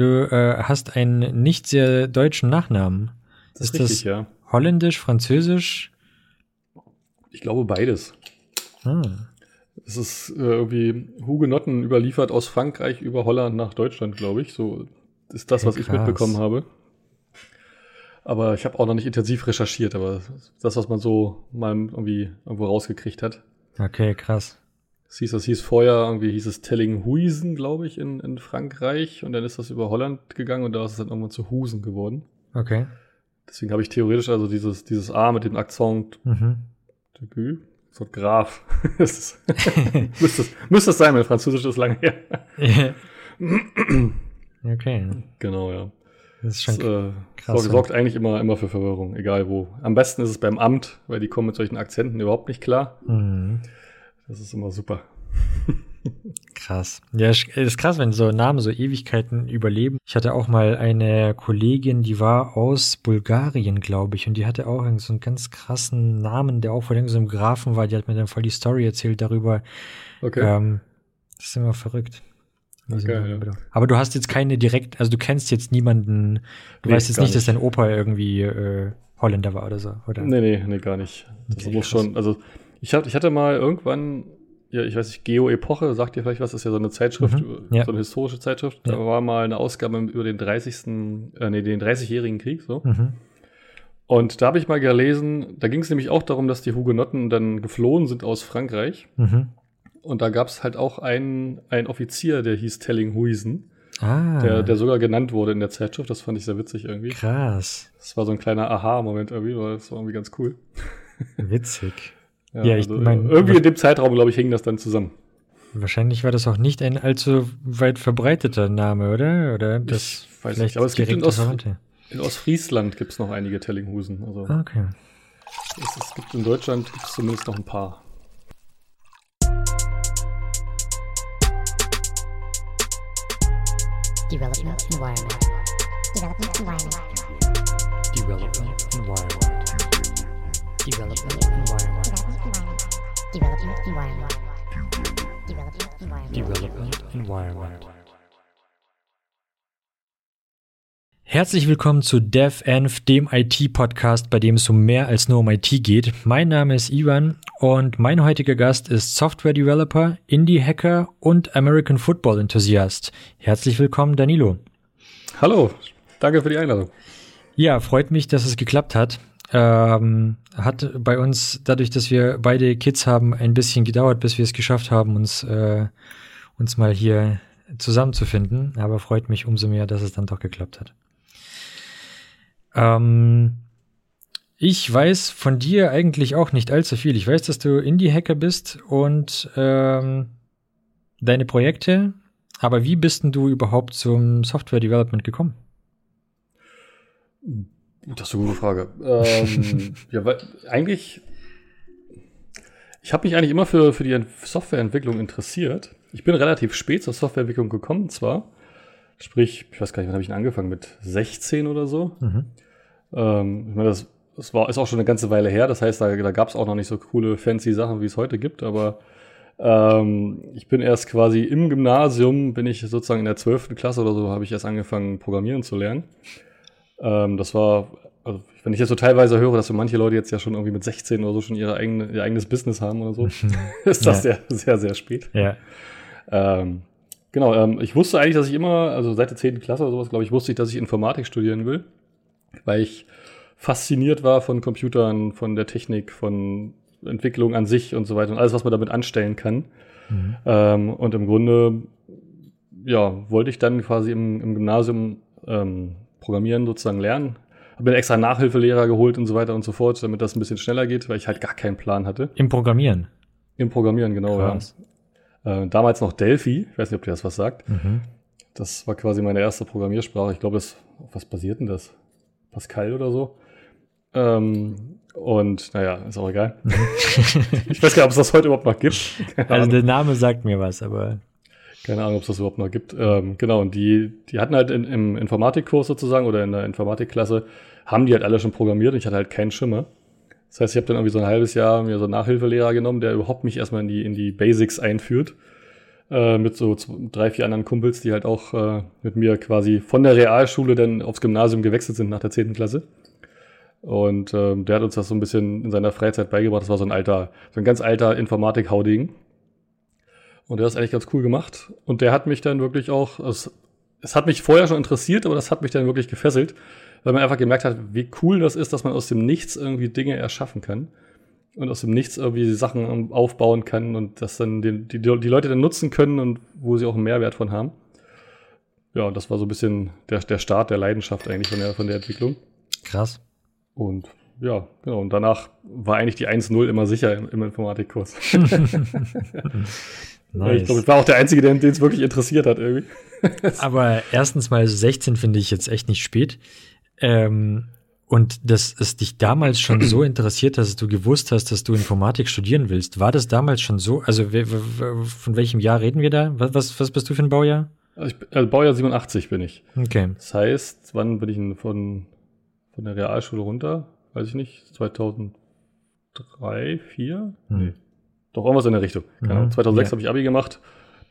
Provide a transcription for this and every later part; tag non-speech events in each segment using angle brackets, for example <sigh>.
du äh, hast einen nicht sehr deutschen Nachnamen. Das ist, ist richtig, das ja. Holländisch, Französisch? Ich glaube beides. Ah. Es ist äh, irgendwie Hugenotten überliefert aus Frankreich über Holland nach Deutschland, glaube ich. So ist das, was ja, ich mitbekommen habe. Aber ich habe auch noch nicht intensiv recherchiert, aber das, was man so mal irgendwie irgendwo rausgekriegt hat. Okay, krass. Es hieß, das hieß vorher, irgendwie hieß es Tellinghuisen, glaube ich, in, in Frankreich. Und dann ist das über Holland gegangen und da ist es dann irgendwann zu Husen geworden. Okay. Deswegen habe ich theoretisch also dieses, dieses A mit dem Akzent mhm. de Gü, so Graf. <laughs> <laughs> müsste, es, müsste es sein, mein Französisch ist lange her. okay. Genau, ja. Das ist schon das, äh, krass. Sorgt, sorgt eigentlich immer, immer für Verwirrung, egal wo. Am besten ist es beim Amt, weil die kommen mit solchen Akzenten überhaupt nicht klar. Mhm. Das ist immer super. Krass. Ja, ist krass, wenn so Namen so Ewigkeiten überleben. Ich hatte auch mal eine Kollegin, die war aus Bulgarien, glaube ich, und die hatte auch so einen ganz krassen Namen, der auch von so einem Grafen war. Die hat mir dann voll die Story erzählt darüber. Okay. Ähm, das ist immer verrückt. Okay, ja. Aber du hast jetzt keine direkt, also du kennst jetzt niemanden, du nee, weißt jetzt nicht, nicht, dass dein Opa irgendwie äh, Holländer war oder so, oder? Nee, nee, nee, gar nicht. Das okay, muss krass. schon, also ich, hab, ich hatte mal irgendwann, ja, ich weiß nicht, Geo-Epoche, sagt ihr vielleicht was, das ist ja so eine Zeitschrift, mhm, ja. so eine historische Zeitschrift. Ja. Da war mal eine Ausgabe über den 30. Äh, nee, den 30-jährigen Krieg, so. Mhm. Und da habe ich mal gelesen, da ging es nämlich auch darum, dass die Hugenotten dann geflohen sind aus Frankreich. Mhm. Und da gab es halt auch einen, einen Offizier, der hieß Tellinghuisen. Ah. Der, der sogar genannt wurde in der Zeitschrift. Das fand ich sehr witzig irgendwie. Krass. Das war so ein kleiner Aha-Moment irgendwie, weil das war irgendwie ganz cool. Witzig. Ja, ja, ich also meine. Irgendwie in dem Zeitraum, glaube ich, hing das dann zusammen. Wahrscheinlich war das auch nicht ein allzu weit verbreiteter Name, oder? Oder das ich weiß nicht, aber es gibt in, Ost in Ostfriesland gibt es noch einige Tellinghusen. Also okay. Es, es gibt in Deutschland gibt's zumindest noch ein paar. Development Environment. Development Environment. Development Environment. Development Environment. Development Environment. Development Environment. Herzlich willkommen zu DevEnv, dem IT-Podcast, bei dem es um mehr als nur um IT geht. Mein Name ist Ivan und mein heutiger Gast ist Software-Developer, Indie-Hacker und American Football-Enthusiast. Herzlich willkommen, Danilo. Hallo, danke für die Einladung. Ja, freut mich, dass es geklappt hat. Ähm, hat bei uns, dadurch, dass wir beide Kids haben, ein bisschen gedauert, bis wir es geschafft haben, uns, äh, uns mal hier zusammenzufinden. Aber freut mich umso mehr, dass es dann doch geklappt hat. Ähm, ich weiß von dir eigentlich auch nicht allzu viel. Ich weiß, dass du Indie-Hacker bist und ähm, deine Projekte. Aber wie bist denn du überhaupt zum Software-Development gekommen? Das ist eine gute Frage. ähm, <laughs> ja, weil eigentlich, ich habe mich eigentlich immer für, für die Softwareentwicklung interessiert. Ich bin relativ spät zur Softwareentwicklung gekommen, zwar. Sprich, ich weiß gar nicht, wann habe ich denn angefangen? Mit 16 oder so? Mhm. Ähm, ich meine, das das war, ist auch schon eine ganze Weile her. Das heißt, da, da gab es auch noch nicht so coole, fancy Sachen, wie es heute gibt. Aber ähm, ich bin erst quasi im Gymnasium, bin ich sozusagen in der 12. Klasse oder so, habe ich erst angefangen, Programmieren zu lernen. Ähm, das war, also wenn ich jetzt so teilweise höre, dass so manche Leute jetzt ja schon irgendwie mit 16 oder so schon ihre eigene, ihr eigenes Business haben oder so, <laughs> <laughs> ist das ja. sehr, sehr, sehr spät. Ja. Ähm, genau, ähm, ich wusste eigentlich, dass ich immer, also seit der 10. Klasse oder sowas, glaube ich, wusste ich, dass ich Informatik studieren will, weil ich fasziniert war von Computern, von der Technik, von Entwicklung an sich und so weiter und alles, was man damit anstellen kann. Mhm. Ähm, und im Grunde, ja, wollte ich dann quasi im, im Gymnasium ähm, Programmieren sozusagen lernen. Habe mir extra Nachhilfelehrer geholt und so weiter und so fort, damit das ein bisschen schneller geht, weil ich halt gar keinen Plan hatte. Im Programmieren? Im Programmieren, genau, Krass. ja. Äh, damals noch Delphi, ich weiß nicht, ob dir das was sagt. Mhm. Das war quasi meine erste Programmiersprache. Ich glaube, das, was basiert denn das? Pascal oder so? Ähm, und naja, ist auch egal. <laughs> ich weiß gar nicht, ob es das heute überhaupt noch gibt. <laughs> Keine also Ahnung. der Name sagt mir was, aber. Keine Ahnung, ob es das überhaupt noch gibt. Ähm, genau, und die, die hatten halt in, im Informatikkurs sozusagen oder in der Informatikklasse, haben die halt alle schon programmiert und ich hatte halt keinen Schimmer. Das heißt, ich habe dann irgendwie so ein halbes Jahr mir so einen Nachhilfelehrer genommen, der überhaupt mich erstmal in die, in die Basics einführt. äh, mit so zwei, drei, vier anderen Kumpels, die halt auch äh, mit mir quasi von der Realschule dann aufs Gymnasium gewechselt sind nach der 10. Klasse. Und ähm, der hat uns das so ein bisschen in seiner Freizeit beigebracht. Das war so ein alter, so ein ganz alter Informatik-Hauding. Und der hat das eigentlich ganz cool gemacht. Und der hat mich dann wirklich auch, es, es hat mich vorher schon interessiert, aber das hat mich dann wirklich gefesselt, weil man einfach gemerkt hat, wie cool das ist, dass man aus dem Nichts irgendwie Dinge erschaffen kann und aus dem Nichts irgendwie Sachen aufbauen kann und das dann die, die, die Leute dann nutzen können und wo sie auch einen Mehrwert von haben. Ja, und das war so ein bisschen der, der Start der Leidenschaft eigentlich von der, von der Entwicklung. Krass. Und ja, genau. Und danach war eigentlich die 1-0 immer sicher im, im Informatikkurs. <laughs> <laughs> nice. Ich glaube, ich war auch der Einzige, den es wirklich interessiert hat irgendwie. <laughs> Aber erstens mal 16 finde ich jetzt echt nicht spät. Ähm, und dass es dich damals schon so <clears throat> interessiert, dass du gewusst hast, dass du Informatik studieren willst. War das damals schon so? Also von welchem Jahr reden wir da? Was, was, was bist du für ein Baujahr? Also, ich, also Baujahr 87 bin ich. Okay. Das heißt, wann bin ich von von der Realschule runter, weiß ich nicht, 2003, 2004? Hm. Nee. Doch irgendwas in der Richtung. Mhm. 2006 ja. habe ich Abi gemacht,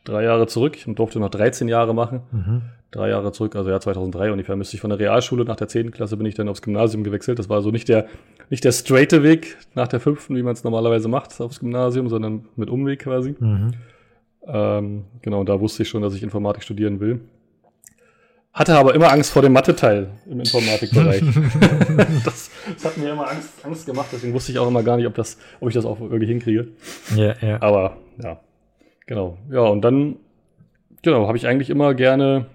drei Jahre zurück und durfte noch 13 Jahre machen. Mhm. Drei Jahre zurück, also Jahr 2003 ungefähr, müsste ich von der Realschule nach der 10. Klasse bin ich dann aufs Gymnasium gewechselt. Das war so nicht der, nicht der straighte Weg nach der 5., wie man es normalerweise macht aufs Gymnasium, sondern mit Umweg quasi. Mhm. Ähm, genau, da wusste ich schon, dass ich Informatik studieren will. Hatte aber immer Angst vor dem Mathe-Teil im Informatikbereich. <laughs> das, das, hat mir immer Angst, Angst gemacht, deswegen wusste ich auch immer gar nicht, ob, das, ob ich das auch wirklich hinkriege. Ja, ja. Aber ja, genau. Ja, und dann, genau, habe ich eigentlich immer gerne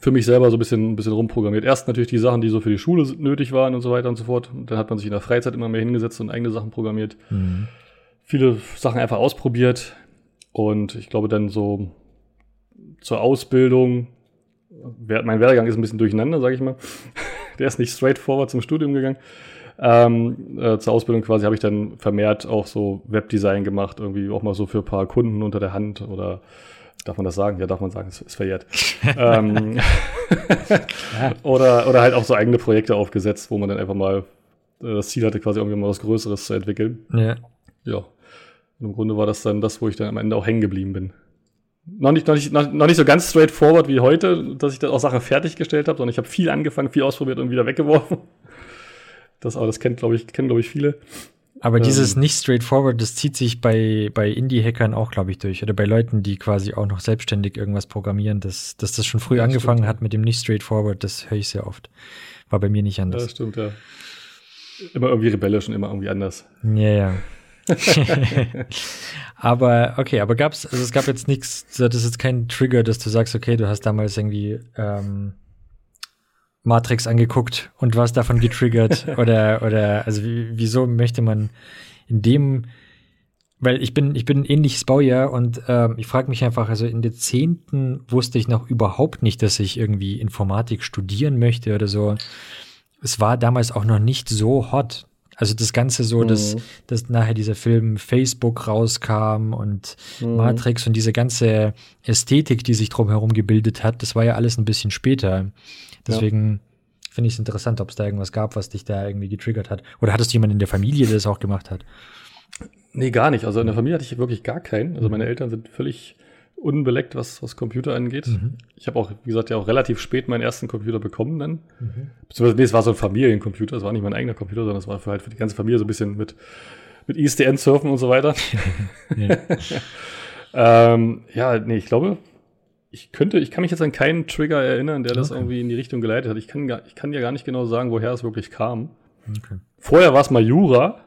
für mich selber so ein bisschen, ein bisschen rumprogrammiert. Erst natürlich die Sachen, die so für die Schule nötig waren und so weiter und so fort. Und dann hat man sich in der Freizeit immer mehr hingesetzt und eigene Sachen programmiert. Mhm. Viele Sachen einfach ausprobiert. Und ich glaube, dann so zur Ausbildung mein Werdegang ist ein bisschen durcheinander, sage ich mal. <laughs> Der ist nicht straightforward zum Studium gegangen. Ähm, äh, zur Ausbildung quasi habe ich dann vermehrt auch so Webdesign gemacht, irgendwie auch mal so für ein paar Kunden unter der Hand oder darf man das sagen? Ja, darf man sagen, es ist verjährt. <laughs> ähm, <laughs> oder, oder halt auch so eigene Projekte aufgesetzt, wo man dann einfach mal äh, das Ziel hatte, quasi irgendwie mal was Größeres zu entwickeln. Ja. Ja. Und im Grunde war das dann das, wo ich dann am Ende auch hängen geblieben bin noch nicht, noch, nicht, noch, noch nicht so ganz straightforward wie heute, dass ich dann auch Sachen fertiggestellt habe, sondern ich habe viel angefangen, viel ausprobiert und wieder weggeworfen. Das, aber das kennt, glaube ich, kennen, glaube ich, viele. Aber ähm, dieses nicht straightforward, das zieht sich bei, bei Indie-Hackern auch, glaube ich, durch. Oder bei Leuten, die quasi auch noch selbstständig irgendwas programmieren, dass, dass das schon früh ja, angefangen stimmt. hat mit dem nicht straightforward, das höre ich sehr oft. War bei mir nicht anders. Ja, stimmt, ja. Immer irgendwie rebellisch und immer irgendwie anders. Ja, ja. <laughs> aber okay, aber gab's, also es gab jetzt nichts, das ist jetzt kein Trigger, dass du sagst, okay, du hast damals irgendwie ähm, Matrix angeguckt und warst davon getriggert <laughs> oder oder also wieso möchte man in dem weil ich bin, ich bin ein ähnliches Baujahr und ähm, ich frage mich einfach, also in der zehnten wusste ich noch überhaupt nicht, dass ich irgendwie Informatik studieren möchte oder so. Es war damals auch noch nicht so hot. Also das Ganze so, mhm. dass, dass nachher dieser Film Facebook rauskam und mhm. Matrix und diese ganze Ästhetik, die sich drumherum gebildet hat, das war ja alles ein bisschen später. Deswegen ja. finde ich es interessant, ob es da irgendwas gab, was dich da irgendwie getriggert hat. Oder hattest du jemanden in der Familie, der das auch gemacht hat? Nee, gar nicht. Also in der Familie hatte ich wirklich gar keinen. Also meine Eltern sind völlig unbeleckt, was, was Computer angeht. Mhm. Ich habe auch, wie gesagt, ja auch relativ spät meinen ersten Computer bekommen dann. Mhm. Beziehungsweise, nee, es war so ein Familiencomputer, es war nicht mein eigener Computer, sondern es war für halt für die ganze Familie so ein bisschen mit, mit ISDN surfen und so weiter. <laughs> ja. <laughs> ähm, ja, nee, ich glaube, ich könnte, ich kann mich jetzt an keinen Trigger erinnern, der das okay. irgendwie in die Richtung geleitet hat. Ich kann, gar, ich kann ja gar nicht genau sagen, woher es wirklich kam. Okay. Vorher war es mal Jura.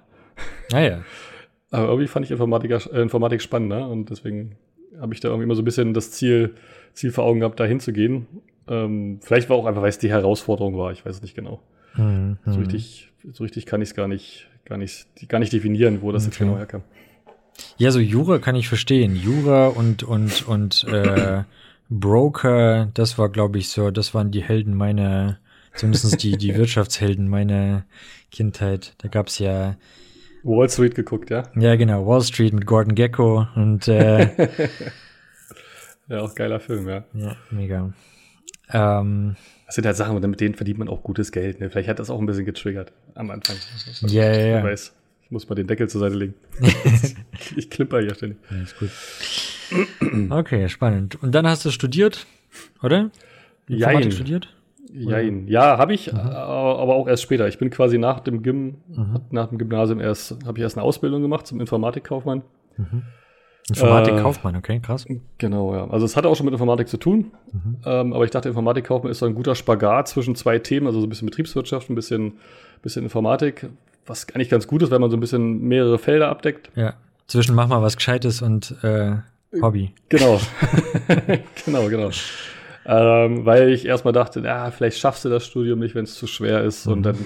Ah ja. <laughs> Aber irgendwie fand ich Informatik, äh, Informatik spannender und deswegen habe ich da irgendwie immer so ein bisschen das Ziel, Ziel vor Augen gehabt, da hinzugehen. Ähm, vielleicht war auch einfach, weil es die Herausforderung war, ich weiß es nicht genau. Mhm. So richtig, so richtig kann ich es gar nicht, gar nicht, gar nicht definieren, wo das okay. jetzt genau herkam. Ja, so Jura kann ich verstehen. Jura und, und, und äh, Broker, das war, glaube ich, so, das waren die Helden meiner, zumindest die, die <laughs> Wirtschaftshelden meiner Kindheit. Da gab es ja Wall Street geguckt, ja? Ja, genau, Wall Street mit Gordon Gecko und äh, <laughs> Ja, auch geiler Film, ja. Ja, mega. Ähm, das sind halt Sachen, mit denen verdient man auch gutes Geld. Ne? Vielleicht hat das auch ein bisschen getriggert am Anfang. Ja, ja, ja. Ich weiß, ich muss mal den Deckel zur Seite legen. <laughs> ich klimper hier ständig. Ja, ist gut. Okay, spannend. Und dann hast du studiert, oder? Informatik Jein. studiert? Jein. Ja, habe ich, äh, aber auch erst später. Ich bin quasi nach dem Gym, Mhm. nach dem Gymnasium erst, habe ich erst eine Ausbildung gemacht zum Informatikkaufmann. Informatik-Kaufmann, okay, krass. Genau, ja. Also es hatte auch schon mit Informatik zu tun, ähm, aber ich dachte, Informatikkaufmann ist so ein guter Spagat zwischen zwei Themen, also so ein bisschen Betriebswirtschaft, ein bisschen, bisschen Informatik, was eigentlich ganz gut ist, wenn man so ein bisschen mehrere Felder abdeckt. Ja. Zwischen mach mal was Gescheites und äh, Hobby. Genau. <laughs> genau, genau. Ähm, weil ich erstmal dachte, ja, vielleicht schaffst du das Studium nicht, wenn es zu schwer ist. Und dann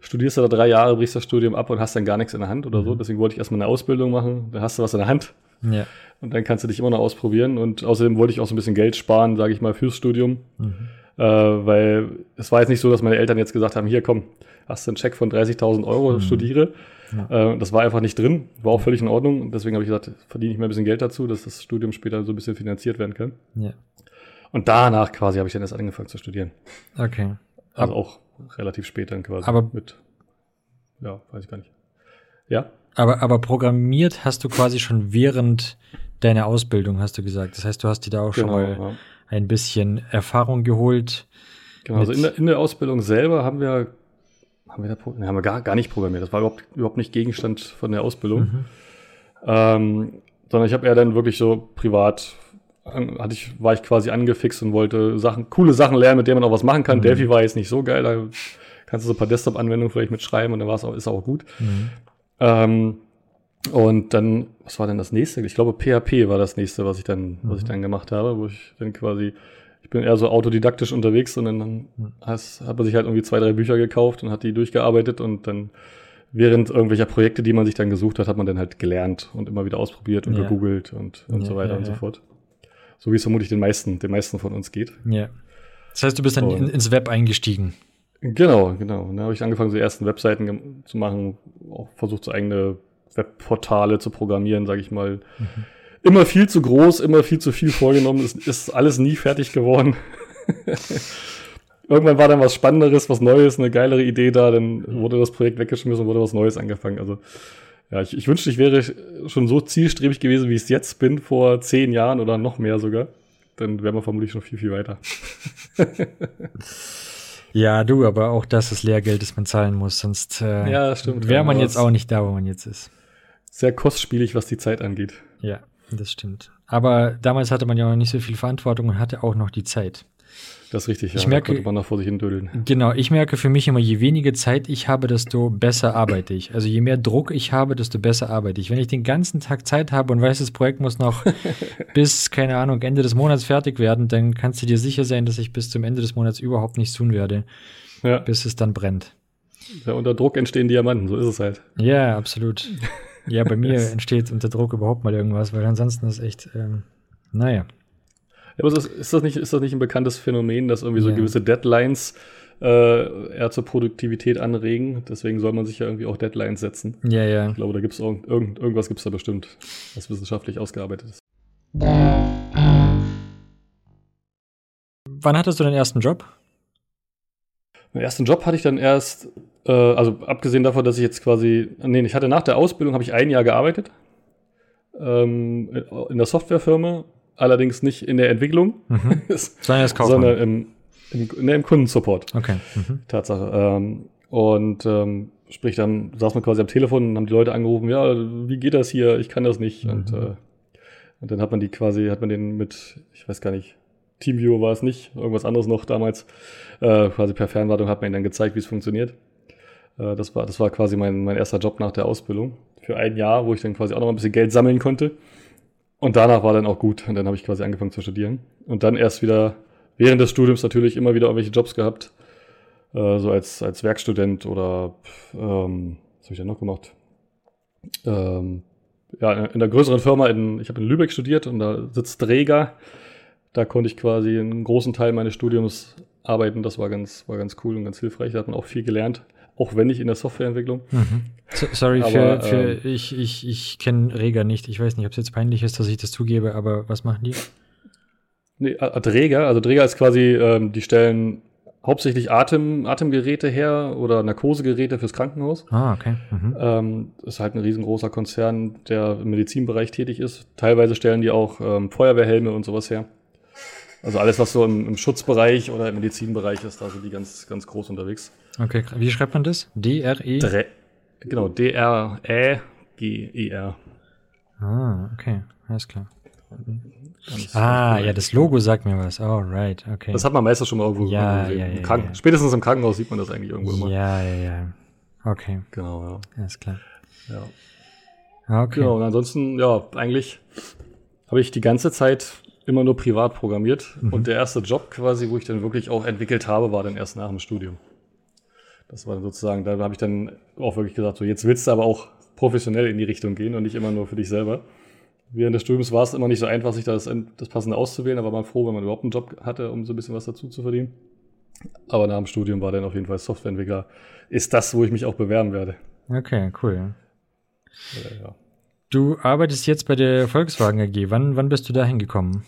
studierst du da drei Jahre, brichst das Studium ab und hast dann gar nichts in der Hand oder so. Deswegen wollte ich erstmal eine Ausbildung machen. Dann hast du was in der Hand Ja. und dann kannst du dich immer noch ausprobieren. Und außerdem wollte ich auch so ein bisschen Geld sparen, sage ich mal, fürs Studium. Äh, weil es war jetzt nicht so, dass meine Eltern jetzt gesagt haben, hier komm, hast du einen Check von 30.000 Euro, studiere. Äh, das war einfach nicht drin, war auch völlig in Ordnung. Und deswegen habe ich gesagt, verdiene ich mir ein bisschen Geld dazu, dass das Studium später so ein bisschen finanziert werden kann. Ja. Und danach quasi habe ich dann erst angefangen zu studieren. Okay. Also auch relativ spät dann quasi. Aber- mit, ja, weiß ich gar nicht. Ja, Aber, aber programmiert hast du quasi schon während deiner Ausbildung, hast du gesagt. Das heißt, du hast dir da auch schon genau. mal Ja. ein bisschen Erfahrung geholt. Genau, also in der, in der Ausbildung selber haben wir, haben wir, da, nee, haben wir gar, gar nicht programmiert. Das war überhaupt, überhaupt nicht Gegenstand von der Ausbildung. Mhm. Ähm, sondern ich habe eher dann wirklich so privat, hatte ich, war ich quasi angefixt und wollte Sachen, coole Sachen lernen, mit denen man auch was machen kann. Mhm. Delphi war jetzt nicht so geil, da kannst du so ein paar Desktop-Anwendungen vielleicht mitschreiben und dann war es auch, ist auch gut. Mhm. Ähm, und dann, was war denn das nächste? Ich glaube, PHP war das nächste, was ich dann, was Mhm. ich dann gemacht habe, wo ich dann quasi, ich bin eher so autodidaktisch unterwegs und dann Mhm. has, hat man sich halt irgendwie zwei, drei Bücher gekauft und hat die durchgearbeitet und dann während irgendwelcher Projekte, die man sich dann gesucht hat, hat man dann halt gelernt und immer wieder ausprobiert und Ja. gegoogelt und, und Ja, so weiter ja, und so fort. So wie es vermutlich den meisten, den meisten von uns geht. Ja. Das heißt, du bist dann Und- in, ins Web eingestiegen. Genau, genau. Und dann habe ich angefangen, so die ersten Webseiten zu machen, auch versucht, so eigene Webportale zu programmieren, sage ich mal. Immer viel zu groß, immer viel zu viel vorgenommen, es ist alles nie fertig geworden. <laughs> Irgendwann war dann was Spannenderes, was Neues, eine geilere Idee da, dann wurde das Projekt weggeschmissen und wurde was Neues angefangen. Also ja, ich, ich wünschte, ich wäre schon so zielstrebig gewesen, wie ich es jetzt bin, vor zehn Jahren oder noch mehr sogar. Dann wären wir vermutlich schon viel, viel weiter. <laughs> Ja, du, aber auch das ist Lehrgeld, das man zahlen muss, sonst äh, Ja, wäre man Aber jetzt auch nicht da, wo man jetzt ist. Sehr kostspielig, was die Zeit angeht. Ja, das stimmt. Aber damals hatte man ja auch noch nicht so viel Verantwortung und hatte auch noch die Zeit. Das ist richtig, Ich ja. merke- da konnte man noch vor sich hin dödeln. Genau, ich merke für mich immer, je weniger Zeit ich habe, desto besser arbeite ich. Also je mehr Druck ich habe, desto besser arbeite ich. Wenn ich den ganzen Tag Zeit habe und weiß, das Projekt muss noch <laughs> bis, keine Ahnung, Ende des Monats fertig werden, dann kannst du dir sicher sein, dass ich bis zum Ende des Monats überhaupt nichts tun werde, Ja, bis es dann brennt. ja, unter Druck entstehen Diamanten, so ist es halt. Ja, absolut. Ja, bei <laughs> mir entsteht unter Druck überhaupt mal irgendwas, weil ansonsten ist echt, ähm, naja. Aber ist das, ist, das nicht, ist das nicht ein bekanntes Phänomen, dass irgendwie so Ja. gewisse Deadlines äh, eher zur Produktivität anregen? Deswegen soll man sich ja irgendwie auch Deadlines setzen. Ja, ja. Ich glaube, da gibt es irgend, irgend, irgendwas gibt's da bestimmt, was wissenschaftlich ausgearbeitet ist. Wann hattest du deinen ersten Job? Meinen ersten Job hatte ich dann erst, äh, also abgesehen davon, dass ich jetzt quasi, nee, ich hatte nach der Ausbildung, habe ich ein Jahr gearbeitet ähm, in der Softwarefirma, allerdings nicht in der Entwicklung, Mhm. <laughs> Sondern im, im, nee, im Kundensupport. okay. Mhm. Tatsache. Ähm, und ähm, sprich, dann saß man quasi am Telefon und haben die Leute angerufen, ja, wie geht das hier? Ich kann das nicht. Und, Mhm. äh, und dann hat man die quasi, hat man den mit, ich weiß gar nicht, Teamviewer war es nicht, irgendwas anderes noch damals, äh, quasi per Fernwartung hat man ihnen dann gezeigt, wie es funktioniert. Äh, das, war, das war quasi mein, mein erster Job nach der Ausbildung. Für ein Jahr, wo ich dann quasi auch noch ein bisschen Geld sammeln konnte. Und danach war dann auch gut. Und dann habe ich quasi angefangen zu studieren. Und dann erst wieder während des Studiums natürlich immer wieder irgendwelche Jobs gehabt. Äh, so als, als Werkstudent oder ähm, was habe ich denn noch gemacht? Ähm, ja, in der größeren Firma, in, ich habe in Lübeck studiert und da sitzt Rega. Da konnte ich quasi einen großen Teil meines Studiums arbeiten. Das war ganz, war ganz cool und ganz hilfreich. Da hat man auch viel gelernt, auch wenn nicht in der Softwareentwicklung. Mhm. So, sorry, für, Aber, für ähm, ich, ich, ich kenne Rega nicht. Ich weiß nicht, ob es jetzt peinlich ist, dass ich das zugebe, aber was machen die? Nee, Dräger, also Dräger ist quasi, ähm, die stellen hauptsächlich Atem, Atemgeräte her oder Narkosegeräte fürs Krankenhaus. Ah, okay. Mhm. Ähm, ist halt ein riesengroßer Konzern, der im Medizinbereich tätig ist. Teilweise stellen die auch ähm, Feuerwehrhelme und sowas her. Also alles, was so im, im, Schutzbereich oder im Medizinbereich ist, da sind die ganz, ganz groß unterwegs. Okay, wie schreibt man das? D-R-E? Dre genau, D-R-E-G-E-R. Ah, okay, alles klar. Ganz ah, ja, das Logo sagt mir was. Oh, right, okay. Das hat man meistens schon mal irgendwo ja, gesehen. Ja, ja, Kranken ja, Spätestens im Krankenhaus sieht man das eigentlich irgendwo immer. Ja, ja, ja. Okay. Genau, ja. Alles klar. Ja. Okay. Genau, und ansonsten, ja, eigentlich habe ich die ganze Zeit immer nur privat programmiert. Mhm. Und der erste Job quasi, wo ich dann wirklich auch entwickelt habe, war dann erst nach dem Studium. Das war sozusagen, da habe ich dann auch wirklich gesagt, so jetzt willst du aber auch professionell in die Richtung gehen und nicht immer nur für dich selber. Während des Studiums war es immer nicht so einfach, sich das, das Passende auszuwählen, aber man froh, wenn man überhaupt einen Job hatte, um so ein bisschen was dazu zu verdienen. Aber nach dem Studium war dann auf jeden Fall Softwareentwickler. Ist das, wo ich mich auch bewerben werde. Okay, cool. Ja, ja. Du arbeitest jetzt bei der Volkswagen AG. Wann, wann bist du da hingekommen?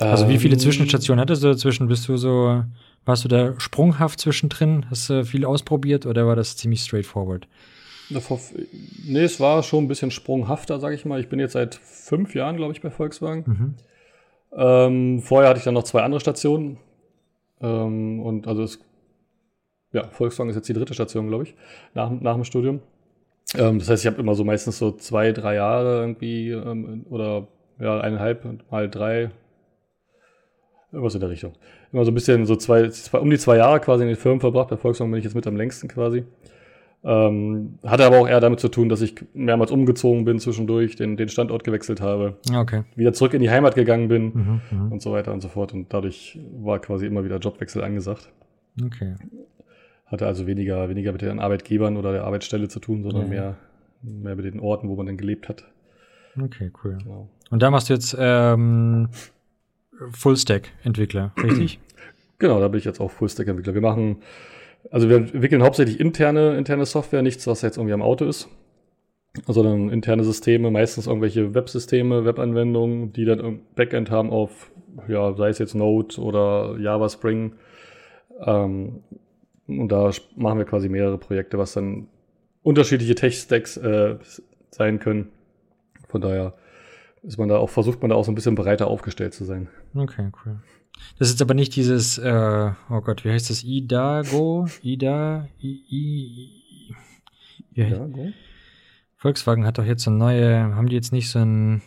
Also wie viele ähm, Zwischenstationen hattest du dazwischen? Bist du so, warst du da sprunghaft zwischendrin? Hast du viel ausprobiert oder war das ziemlich straightforward? Nee, es war schon ein bisschen sprunghafter, sag ich mal. Ich bin jetzt seit fünf Jahren, glaube ich, bei Volkswagen. Mhm. Ähm, vorher hatte ich dann noch zwei andere Stationen. Ähm, und also es, ja, Volkswagen ist jetzt die dritte Station, glaube ich, nach, nach dem Studium. Ähm, das heißt, ich habe immer so meistens so zwei, drei Jahre irgendwie ähm, oder ja, eineinhalb mal drei, irgendwas in der Richtung. Immer so ein bisschen so zwei, zwei, um die zwei Jahre quasi in den Firmen verbracht. Bei Volkswagen bin ich jetzt mit am längsten quasi. Ähm, hatte aber auch eher damit zu tun, dass ich mehrmals umgezogen bin zwischendurch, den, den Standort gewechselt habe, okay. wieder zurück in die Heimat gegangen bin mhm, mhm, und so weiter und so fort. Und dadurch war quasi immer wieder Jobwechsel angesagt. Okay. Hatte also weniger, weniger mit den Arbeitgebern oder der Arbeitsstelle zu tun, sondern ja. mehr, mehr mit den Orten, wo man dann gelebt hat. Okay, cool. Genau. Und da machst du jetzt ähm, Full-Stack-Entwickler, <clears throat> richtig? Genau, da bin ich jetzt auch Full-Stack-Entwickler. Wir machen, also wir entwickeln hauptsächlich interne, interne Software, nichts, was jetzt irgendwie am Auto ist, sondern interne Systeme, meistens irgendwelche Websysteme, Webanwendungen, die dann Backend haben auf, ja, sei es jetzt Node oder Java Spring. Ähm, und da machen wir quasi mehrere Projekte, was dann unterschiedliche Tech-Stacks äh, sein können. Von daher ist man da auch, versucht man da auch so ein bisschen breiter aufgestellt zu sein. Okay, cool. Das ist aber nicht dieses, äh, oh Gott, wie heißt das? Idago? Ida? I, I, I, Idago? Volkswagen hat doch jetzt so neue, haben die jetzt nicht so ein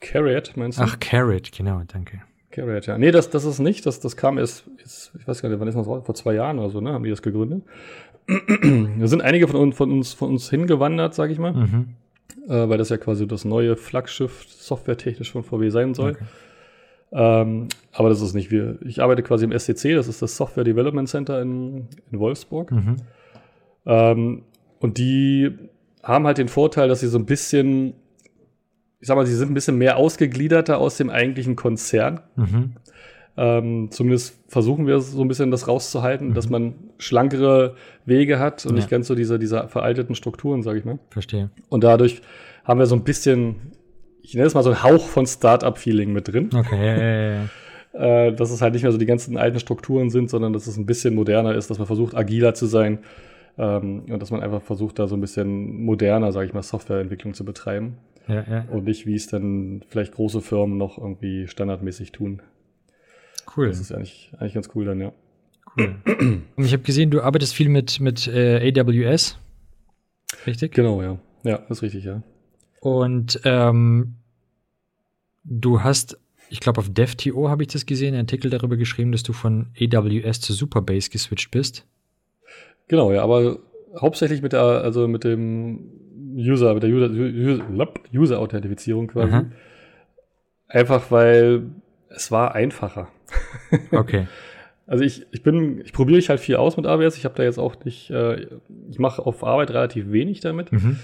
Carrot, meinst du? Ach, Carrot, genau, danke. Carrot, ja. Nee, das, das ist nicht. Das, das kam erst, jetzt, ich weiß gar nicht, wann ist das vor zwei Jahren oder so, ne? Haben die das gegründet. <clears throat> da sind einige von uns, von uns, von uns hingewandert, sag ich mal. Mhm. Äh, weil das ja quasi das neue Flaggschiff softwaretechnisch von VW sein soll. Okay. Ähm, aber das ist nicht wir. Ich arbeite quasi im SCC, das ist das Software Development Center in, in Wolfsburg. Mhm. Ähm, und die haben halt den Vorteil, dass sie so ein bisschen ich sag mal, sie sind ein bisschen mehr ausgegliederter aus dem eigentlichen Konzern. Mhm. Ähm, zumindest versuchen wir so ein bisschen das rauszuhalten, mhm. dass man schlankere Wege hat und ja. nicht ganz so diese, diese veralteten Strukturen, sage ich mal. Verstehe. Und dadurch haben wir so ein bisschen, ich nenne es mal so ein Hauch von Start-up-Feeling mit drin. Okay, ja, ja, ja. <laughs> Äh, dass es halt nicht mehr so die ganzen alten Strukturen sind, sondern dass es ein bisschen moderner ist, dass man versucht, agiler zu sein ähm, und dass man einfach versucht, da so ein bisschen moderner, sage ich mal, Softwareentwicklung zu betreiben. Ja, ja. Und nicht, wie es dann vielleicht große Firmen noch irgendwie standardmäßig tun. Cool. Das ist eigentlich, eigentlich ganz cool dann, ja. Cool. Und ich habe gesehen, du arbeitest viel mit, mit äh, AWS. Richtig? Genau, ja. Ja, das ist richtig, ja. Und ähm, du hast, ich glaube, auf DevTO habe ich das gesehen, einen Artikel darüber geschrieben, dass du von AWS zu Superbase geswitcht bist. Genau, ja, aber hauptsächlich mit der, also mit dem User, mit der User-Authentifizierung quasi. Aha. Einfach weil es war einfacher. <laughs> Okay. Also ich, ich bin, ich probiere ich halt viel aus mit AWS. Ich habe da jetzt auch nicht, äh, ich mache auf Arbeit relativ wenig damit. Mhm.